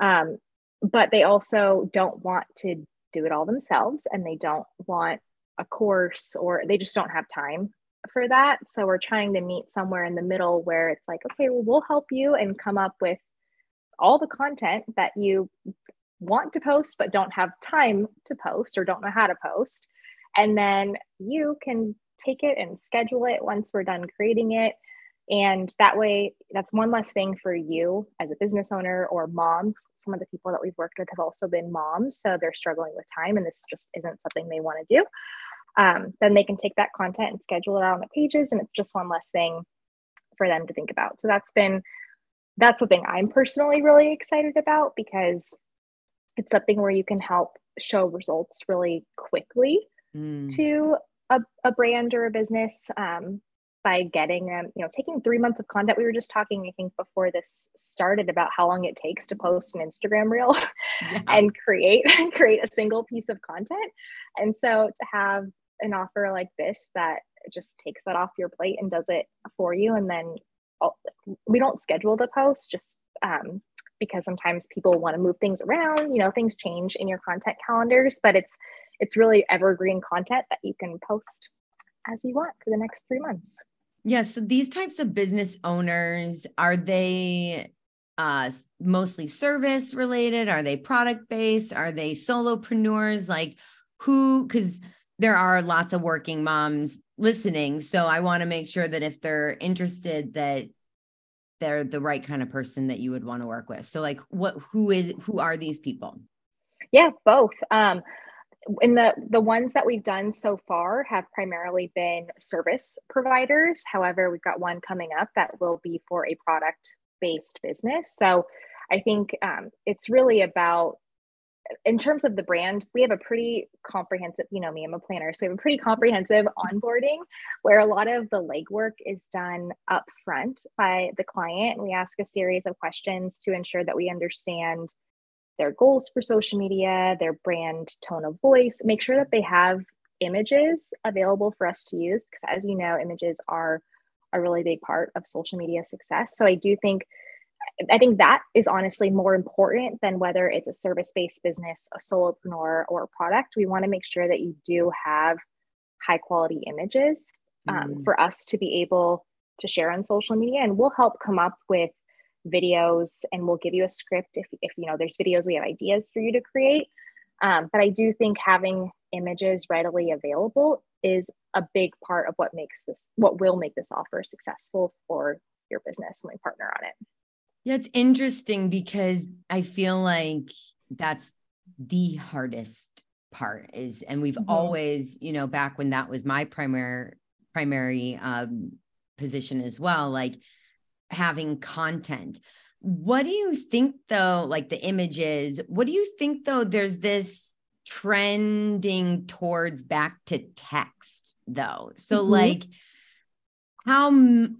Um, but they also don't want to do it all themselves and they don't want a course or they just don't have time for that. So we're trying to meet somewhere in the middle where it's like, okay, well, we'll help you and come up with all the content that you want to post but don't have time to post or don't know how to post. And then you can take it and schedule it once we're done creating it. And that way, that's one less thing for you as a business owner or moms some of the people that we've worked with have also been moms, so they're struggling with time and this just isn't something they want to do. Um, then they can take that content and schedule it out on the pages, and it's just one less thing for them to think about. So that's been that's something I'm personally really excited about because it's something where you can help show results really quickly mm. to a, a brand or a business. Um, by getting them, you know, taking three months of content. We were just talking, I think, before this started about how long it takes to post an Instagram reel yeah. and create create a single piece of content. And so to have an offer like this that just takes that off your plate and does it for you, and then we don't schedule the post just um, because sometimes people want to move things around. You know, things change in your content calendars, but it's it's really evergreen content that you can post as you want for the next three months. Yeah. So these types of business owners, are they uh, mostly service related? Are they product based? Are they solopreneurs? Like who, because there are lots of working moms listening. So I want to make sure that if they're interested, that they're the right kind of person that you would want to work with. So like what, who is, who are these people? Yeah, both. Um, in the the ones that we've done so far have primarily been service providers. However we've got one coming up that will be for a product based business. So i think um, it's really about in terms of the brand we have a pretty comprehensive you know me i'm a planner so we have a pretty comprehensive onboarding where a lot of the legwork is done up front by the client. We ask a series of questions to ensure that we understand their goals for social media, their brand tone of voice, make sure that they have images available for us to use because as you know, images are a really big part of social media success. So I do think I think that is honestly more important than whether it's a service-based business, a solopreneur, or a product. We want to make sure that you do have high quality images um, mm. for us to be able to share on social media, and we'll help come up with videos and we'll give you a script if, if you know there's videos we have ideas for you to create um, but i do think having images readily available is a big part of what makes this what will make this offer successful for your business when we partner on it Yeah, it's interesting because I feel like that's the hardest part is and we've mm-hmm. always, you know, back when that was my primary primary um position as well, like having content. What do you think though, like the images, what do you think though there's this trending towards back to text though? So mm-hmm. like how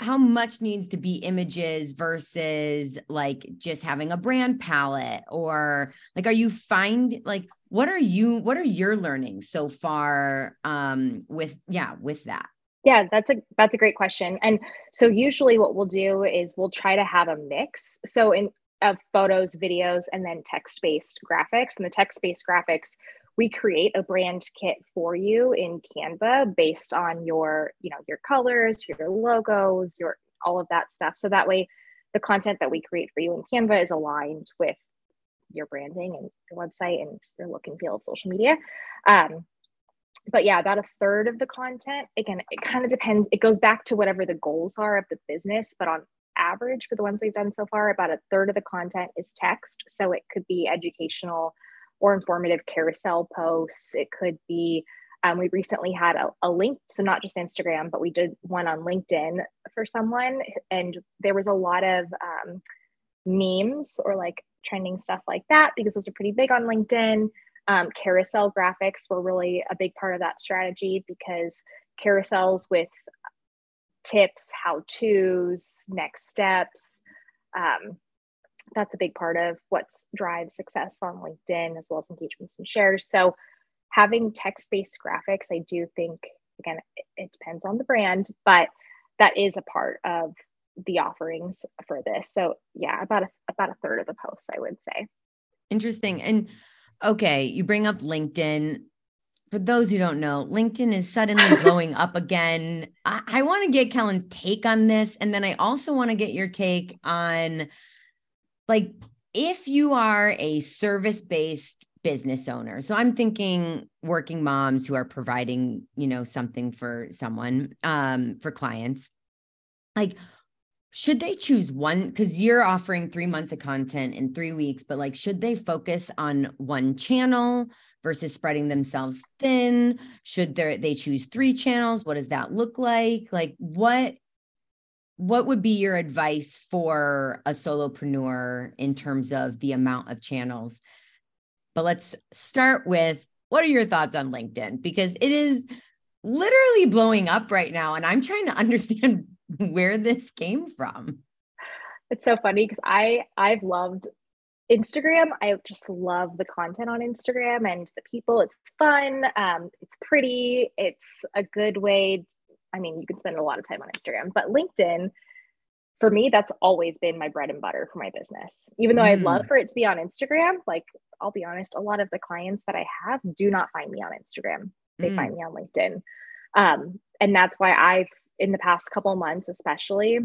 how much needs to be images versus like just having a brand palette or like are you find like what are you what are your learnings so far um with yeah with that yeah that's a that's a great question and so usually what we'll do is we'll try to have a mix so in of photos videos and then text based graphics and the text based graphics we create a brand kit for you in Canva based on your, you know, your colors, your logos, your all of that stuff. So that way the content that we create for you in Canva is aligned with your branding and your website and your look and feel of social media. Um, but yeah, about a third of the content, again, it kind of depends. It goes back to whatever the goals are of the business, but on average, for the ones we've done so far, about a third of the content is text. So it could be educational or informative carousel posts. It could be, um, we recently had a, a link, so not just Instagram, but we did one on LinkedIn for someone. And there was a lot of um, memes or like trending stuff like that because those are pretty big on LinkedIn. Um, carousel graphics were really a big part of that strategy because carousels with tips, how to's, next steps, um, that's a big part of what drives success on LinkedIn as well as engagements and shares. So having text-based graphics, I do think again it, it depends on the brand, but that is a part of the offerings for this. So yeah, about a about a third of the posts, I would say. Interesting. And okay, you bring up LinkedIn. For those who don't know, LinkedIn is suddenly blowing up again. I, I want to get Kellen's take on this. And then I also want to get your take on like if you are a service based business owner so i'm thinking working moms who are providing you know something for someone um for clients like should they choose one because you're offering three months of content in three weeks but like should they focus on one channel versus spreading themselves thin should they they choose three channels what does that look like like what what would be your advice for a solopreneur in terms of the amount of channels? But let's start with what are your thoughts on LinkedIn? Because it is literally blowing up right now. And I'm trying to understand where this came from. It's so funny because I I've loved Instagram. I just love the content on Instagram and the people. It's fun. Um, it's pretty. It's a good way I mean, you can spend a lot of time on Instagram, but LinkedIn, for me, that's always been my bread and butter for my business. Even though mm. I'd love for it to be on Instagram, like I'll be honest, a lot of the clients that I have do not find me on Instagram. They mm. find me on LinkedIn. Um, and that's why I've, in the past couple months, especially,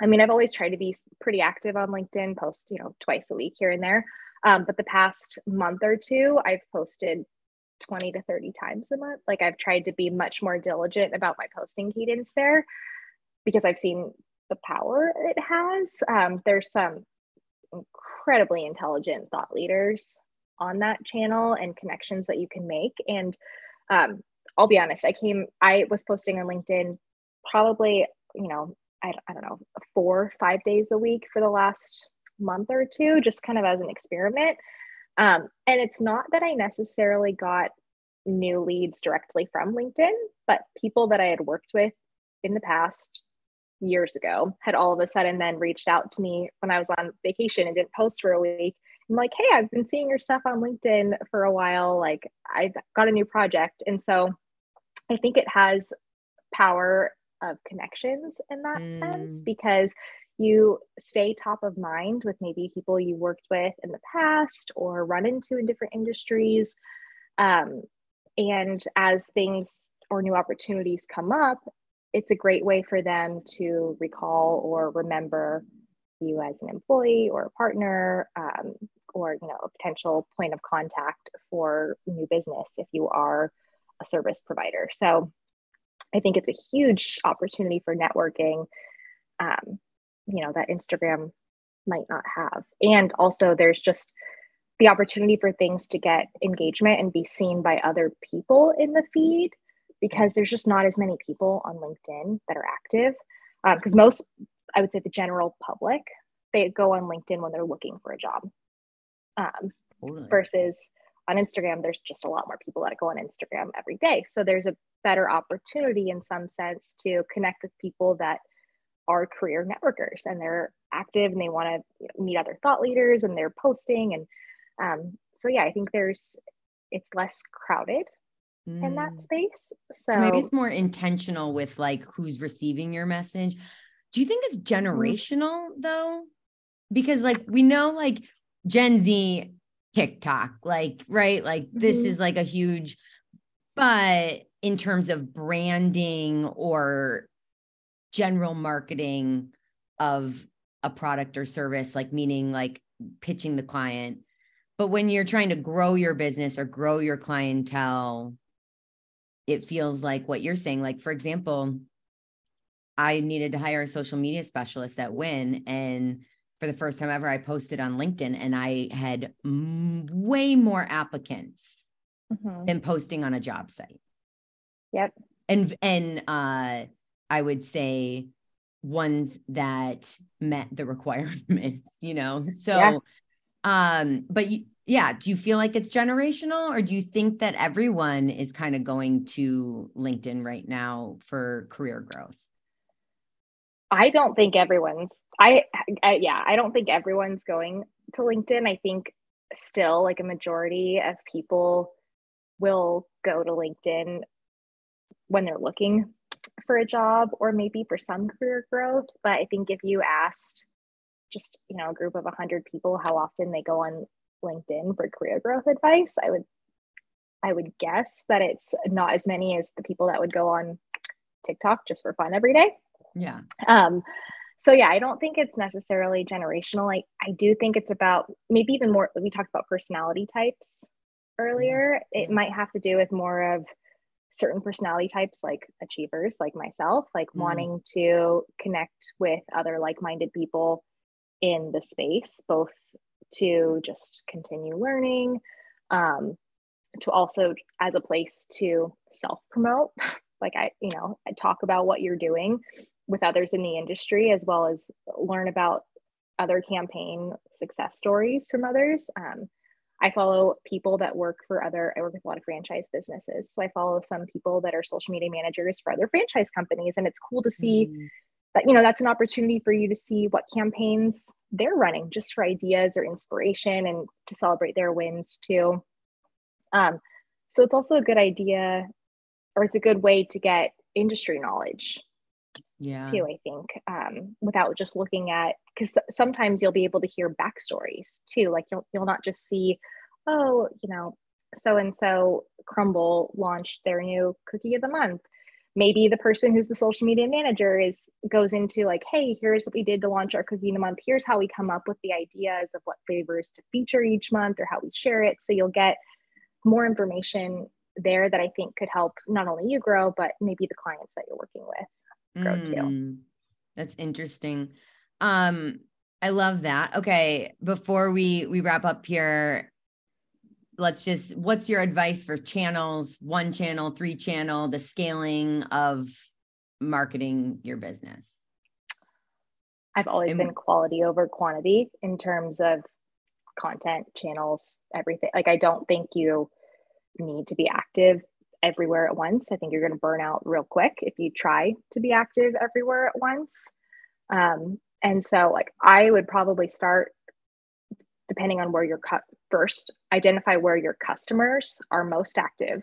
I mean, I've always tried to be pretty active on LinkedIn, post, you know, twice a week here and there. Um, but the past month or two, I've posted 20 to 30 times a month. Like I've tried to be much more diligent about my posting cadence there because I've seen the power it has. Um, there's some incredibly intelligent thought leaders on that channel and connections that you can make. And um, I'll be honest, I came, I was posting on LinkedIn probably, you know, I, I don't know, four, five days a week for the last month or two, just kind of as an experiment. Um, and it's not that I necessarily got new leads directly from LinkedIn, but people that I had worked with in the past years ago had all of a sudden then reached out to me when I was on vacation and didn't post for a week. I'm like, hey, I've been seeing your stuff on LinkedIn for a while. Like, I've got a new project. And so I think it has power of connections in that mm. sense because you stay top of mind with maybe people you worked with in the past or run into in different industries. Um, and as things or new opportunities come up, it's a great way for them to recall or remember you as an employee or a partner um, or you know a potential point of contact for new business if you are a service provider so i think it's a huge opportunity for networking um, you know that instagram might not have. And also, there's just the opportunity for things to get engagement and be seen by other people in the feed because there's just not as many people on LinkedIn that are active. Because um, most, I would say, the general public, they go on LinkedIn when they're looking for a job. Um. Versus on Instagram, there's just a lot more people that go on Instagram every day. So there's a better opportunity in some sense to connect with people that are career networkers and they're active and they want to meet other thought leaders and they're posting and um, so yeah i think there's it's less crowded mm. in that mm. space so, so, maybe it's more intentional with like who's receiving your message do you think it's mm-hmm. generational though because like we know like gen z tiktok like right like mm-hmm. this is like a huge but in terms of branding or general marketing of a product or service, like meaning like pitching the client. But when you're trying to grow your business or grow your clientele, it feels like what you're saying. Like, for example, I needed to hire a social media specialist at Win. And for the first time ever, I posted on LinkedIn and I had m- way more applicants mm-hmm. than posting on a job site. Yep. And, and, uh, I would say ones that met the requirements, you know? So, yeah. um, but you, yeah, do you feel like it's generational or do you think that everyone is kind of going to LinkedIn right now for career growth? I don't think everyone's I, I yeah, I don't think everyone's going to LinkedIn. I think still like a majority of people will go to LinkedIn when they're looking for a job or maybe for some career growth. But I think if you asked just, you know, a group of 100 people how often they go on LinkedIn for career growth advice, I would I would guess that it's not as many as the people that would go on TikTok just for fun every day. Yeah. Um so yeah, I don't think it's necessarily generational. Like I do think it's about maybe even more we talked about personality types earlier. It might have to do with more of certain personality types like achievers like myself like mm. wanting to connect with other like-minded people in the space both to just continue learning um, to also as a place to self promote like i you know i talk about what you're doing with others in the industry as well as learn about other campaign success stories from others um, I follow people that work for other, I work with a lot of franchise businesses. So I follow some people that are social media managers for other franchise companies. And it's cool to see mm. that, you know, that's an opportunity for you to see what campaigns they're running just for ideas or inspiration and to celebrate their wins too. Um, so it's also a good idea or it's a good way to get industry knowledge yeah. too i think um, without just looking at because sometimes you'll be able to hear backstories too like you'll, you'll not just see oh you know so and so Crumbl launched their new cookie of the month. Maybe the person who's the social media manager is goes into like hey here's what we did to launch our cookie of the month. Here's how we come up with the ideas of what flavors to feature each month or how we share it. So you'll get more information there that i think could help not only you grow but maybe the clients that you're working with grow mm, too. That's interesting. Um, I love that. Okay, before we we wrap up here, let's just what's your advice for channels, one channel, three channel, the scaling of marketing your business? I've always and, been quality over quantity in terms of content, channels, everything. Like I don't think you need to be active everywhere at once. I think you're going to burn out real quick if you try to be active everywhere at once. Um, and so, like, I would probably start depending on where you're cut first, identify where your customers are most active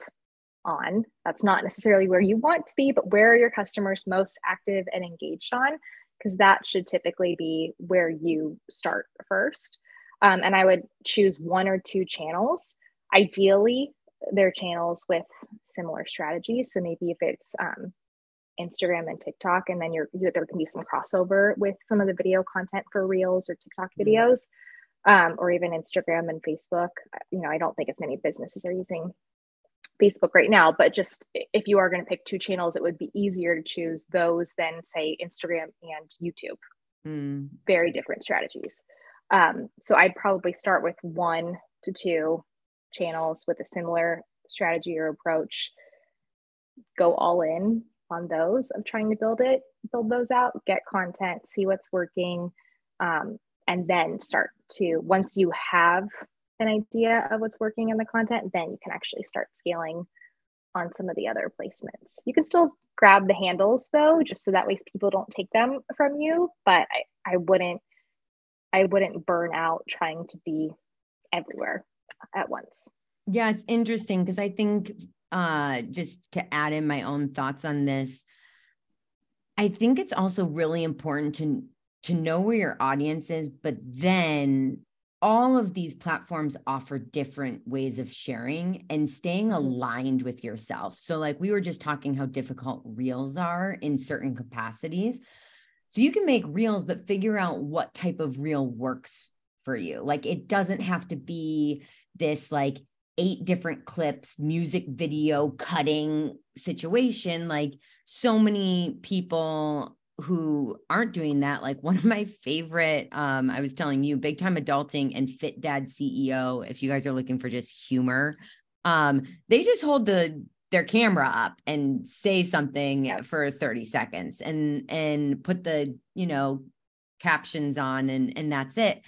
on. That's not necessarily where you want to be, but where are your customers most active and engaged on? Because that should typically be where you start first. Um, and I would choose one or two channels. Ideally, their channels with similar strategies. So maybe if it's um, Instagram and TikTok, and then you're, you, there can be some crossover with some of the video content for Reels or TikTok mm-hmm. videos, um, or even Instagram and Facebook. You know, I don't think as many businesses are using Facebook right now, but just if you are going to pick two channels, it would be easier to choose those than say Instagram and YouTube mm. very different strategies. Um, so I'd probably start with one to two channels with a similar strategy or approach, go all in on those of trying to build it, build those out, get content, see what's working, um, and then start to, once you have an idea of what's working in the content, then you can actually start scaling on some of the other placements. You can still grab the handles though, just so that way people don't take them from you. But I, I wouldn't I wouldn't burn out trying to be everywhere at once. Yeah, it's interesting because I think uh just to add in my own thoughts on this, I think it's also really important to to know where your audience is, but then all of these platforms offer different ways of sharing and staying mm-hmm. aligned with yourself. So, like we were just talking how difficult reels are in certain capacities. So, you can make reels, but figure out what type of reel works for you. Like, it doesn't have to be this like eight different clips, music video cutting situation. Like, so many people who aren't doing that like one of my favorite um i was telling you big time adulting and fit dad ceo if you guys are looking for just humor um they just hold the their camera up and say something for 30 seconds and and put the you know captions on and and that's it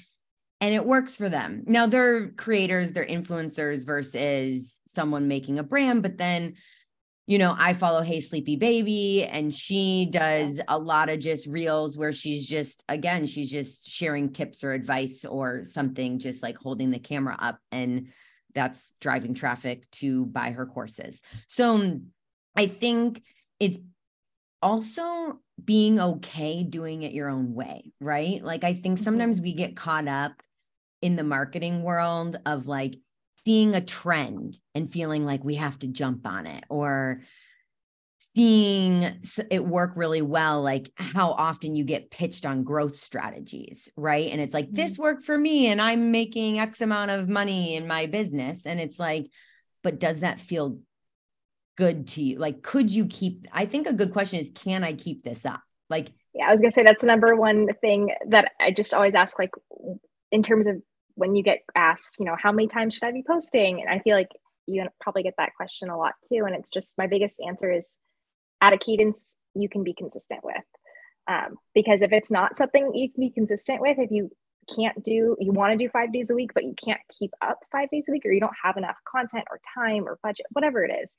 and it works for them now they're creators they're influencers versus someone making a brand but then you know, I follow Hey Sleepy Baby, and she does a lot of just reels where she's just, again, she's just sharing tips or advice or something, just like holding the camera up. And that's driving traffic to buy her courses. So I think it's also being okay doing it your own way, right? Like, I think sometimes mm-hmm. we get caught up in the marketing world of like, seeing a trend and feeling like we have to jump on it or seeing it work really well like how often you get pitched on growth strategies right? And it's like mm-hmm. this worked for me and i'm making x amount of money in my business. And it's like but does that feel good to you? Like could you keep i think a good question is can i keep this up? Like yeah i was gonna say that's the number one thing that i just always ask like in terms of when you get asked, you know, how many times should I be posting? And I feel like you probably get that question a lot too. And it's just my biggest answer is at a cadence you can be consistent with. Um, because if it's not something you can be consistent with, if you can't do, you want to do five days a week, but you can't keep up five days a week, or you don't have enough content or time or budget, whatever it is,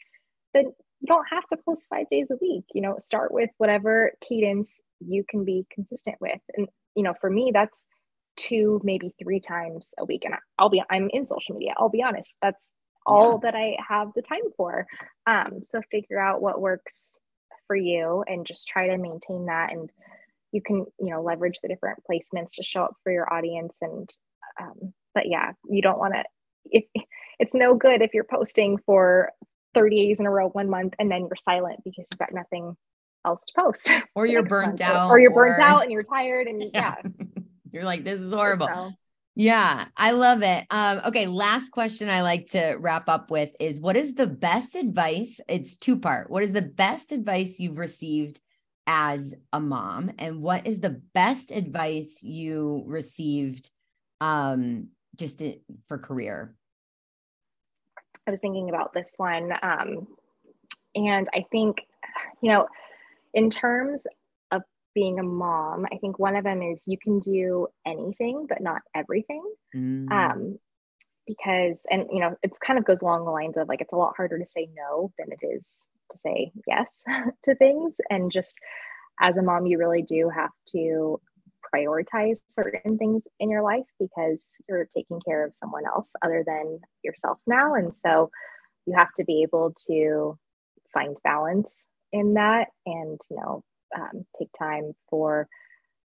then you don't have to post five days a week. You know, start with whatever cadence you can be consistent with. And, you know, for me, that's two, maybe three times a week. And I'll be, I'm in social media. I'll be honest. That's all yeah. that I have the time for. Um, so figure out what works for you and just try to maintain that. And you can, you know, leverage the different placements to show up for your audience. And, um, but yeah, you don't want to, if it's no good if you're posting for 30 days in a row one month and then you're silent because you've got nothing else to post or you're burnt month. out or, or you're burnt or... out and you're tired and yeah. yeah. You're like, this is horrible. So. Yeah, I love it. Um, okay, last question I like to wrap up with is what is the best advice? It's two part. What is the best advice you've received as a mom? And what is the best advice you received um, just for career? I was thinking about this one. Um, and I think, you know, in terms being a mom, I think one of them is you can do anything, but not everything. Mm. Um, because, and you know, it kind of goes along the lines of like, it's a lot harder to say no than it is to say yes to things. And just as a mom, you really do have to prioritize certain things in your life because you're taking care of someone else other than yourself now. And so you have to be able to find balance in that and, you know, um, take time for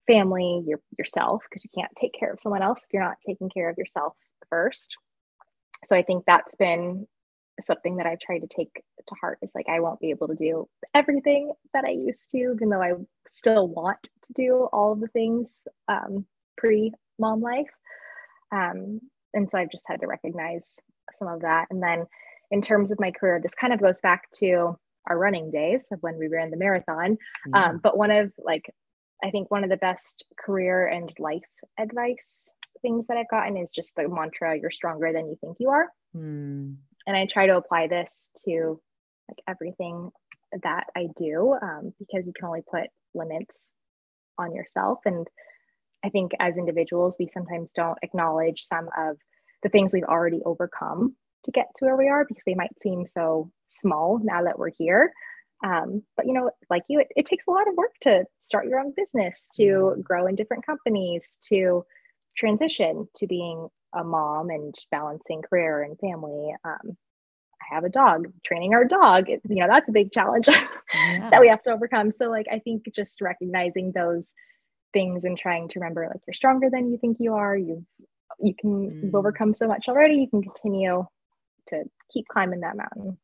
family, your, yourself, because you can't take care of someone else if you're not taking care of yourself first. So I think that's been something that I've tried to take to heart is like I won't be able to do everything that I used to, even though I still want to do all of the things um, pre mom life. Um, and so I've just had to recognize some of that. And then in terms of my career, this kind of goes back to our running days of when we ran the marathon. Um, but one of like I think one of the best career and life advice things that I've gotten is just the mantra, you're stronger than you think you are. Mm. And I try to apply this to like everything that I do um, because you can only put limits on yourself. And I think as individuals, we sometimes don't acknowledge some of the things we've already overcome to get to where we are because they might seem so small now that we're here. Um, but you know, like you, it, it, takes a lot of work to start your own business, to grow in different companies, to transition to being a mom and balancing career and family. Um, I have a dog, training our dog, you know, that's a big challenge yeah. that we have to overcome. So, like, I think just recognizing those things and trying to remember, like, you're stronger than you think you are. You've you can mm. overcome so much already. You can continue to keep climbing that mountain.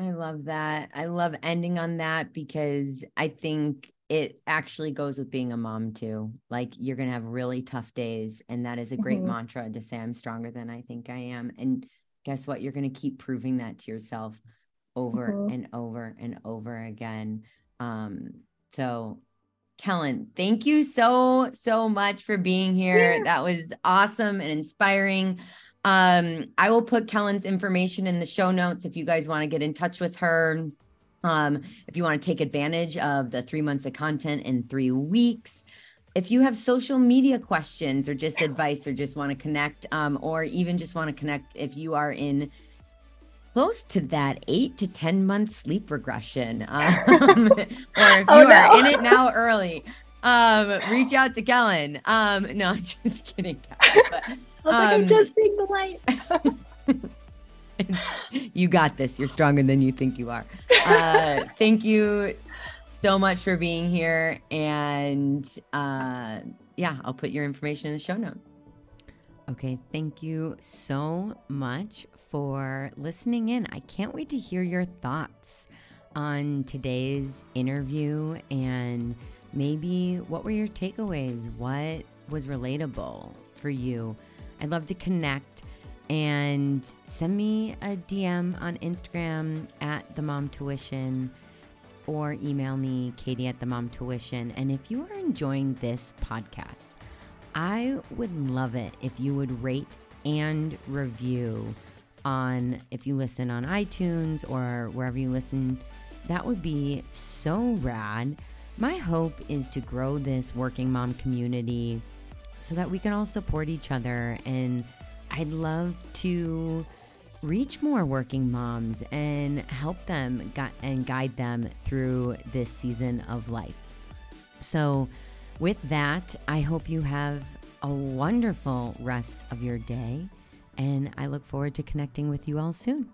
I love that. I love ending on that because I think it actually goes with being a mom too. Like you're going to have really tough days. And that is a great mm-hmm. mantra to say, I'm stronger than I think I am. And guess what? You're going to keep proving that to yourself over mm-hmm. and over and over again. Um, so, Kellen, thank you so, so much for being here. Yeah. That was awesome and inspiring. Um, I will put Kellen's information in the show notes if you guys want to get in touch with her. Um, if you want to take advantage of the three months of content in three weeks. If you have social media questions or just advice or just want to connect, um, or even just want to connect if you are in close to that eight to 10 month sleep regression, um, or if oh, you no. are in it now early, um, reach out to Kellen. Um, no, I'm just kidding. But, I was like, I'm um, just seeing the light. you got this. You're stronger than you think you are. Uh, thank you so much for being here. And uh, yeah, I'll put your information in the show notes. Okay. Thank you so much for listening in. I can't wait to hear your thoughts on today's interview and maybe what were your takeaways? What was relatable for you? I'd love to connect and send me a DM on Instagram at the MomTuition or email me Katie at the MomTuition. And if you are enjoying this podcast, I would love it if you would rate and review on if you listen on iTunes or wherever you listen. That would be so rad. My hope is to grow this working mom community so that we can all support each other. And I'd love to reach more working moms and help them gu- and guide them through this season of life. So, with that, I hope you have a wonderful rest of your day. And I look forward to connecting with you all soon.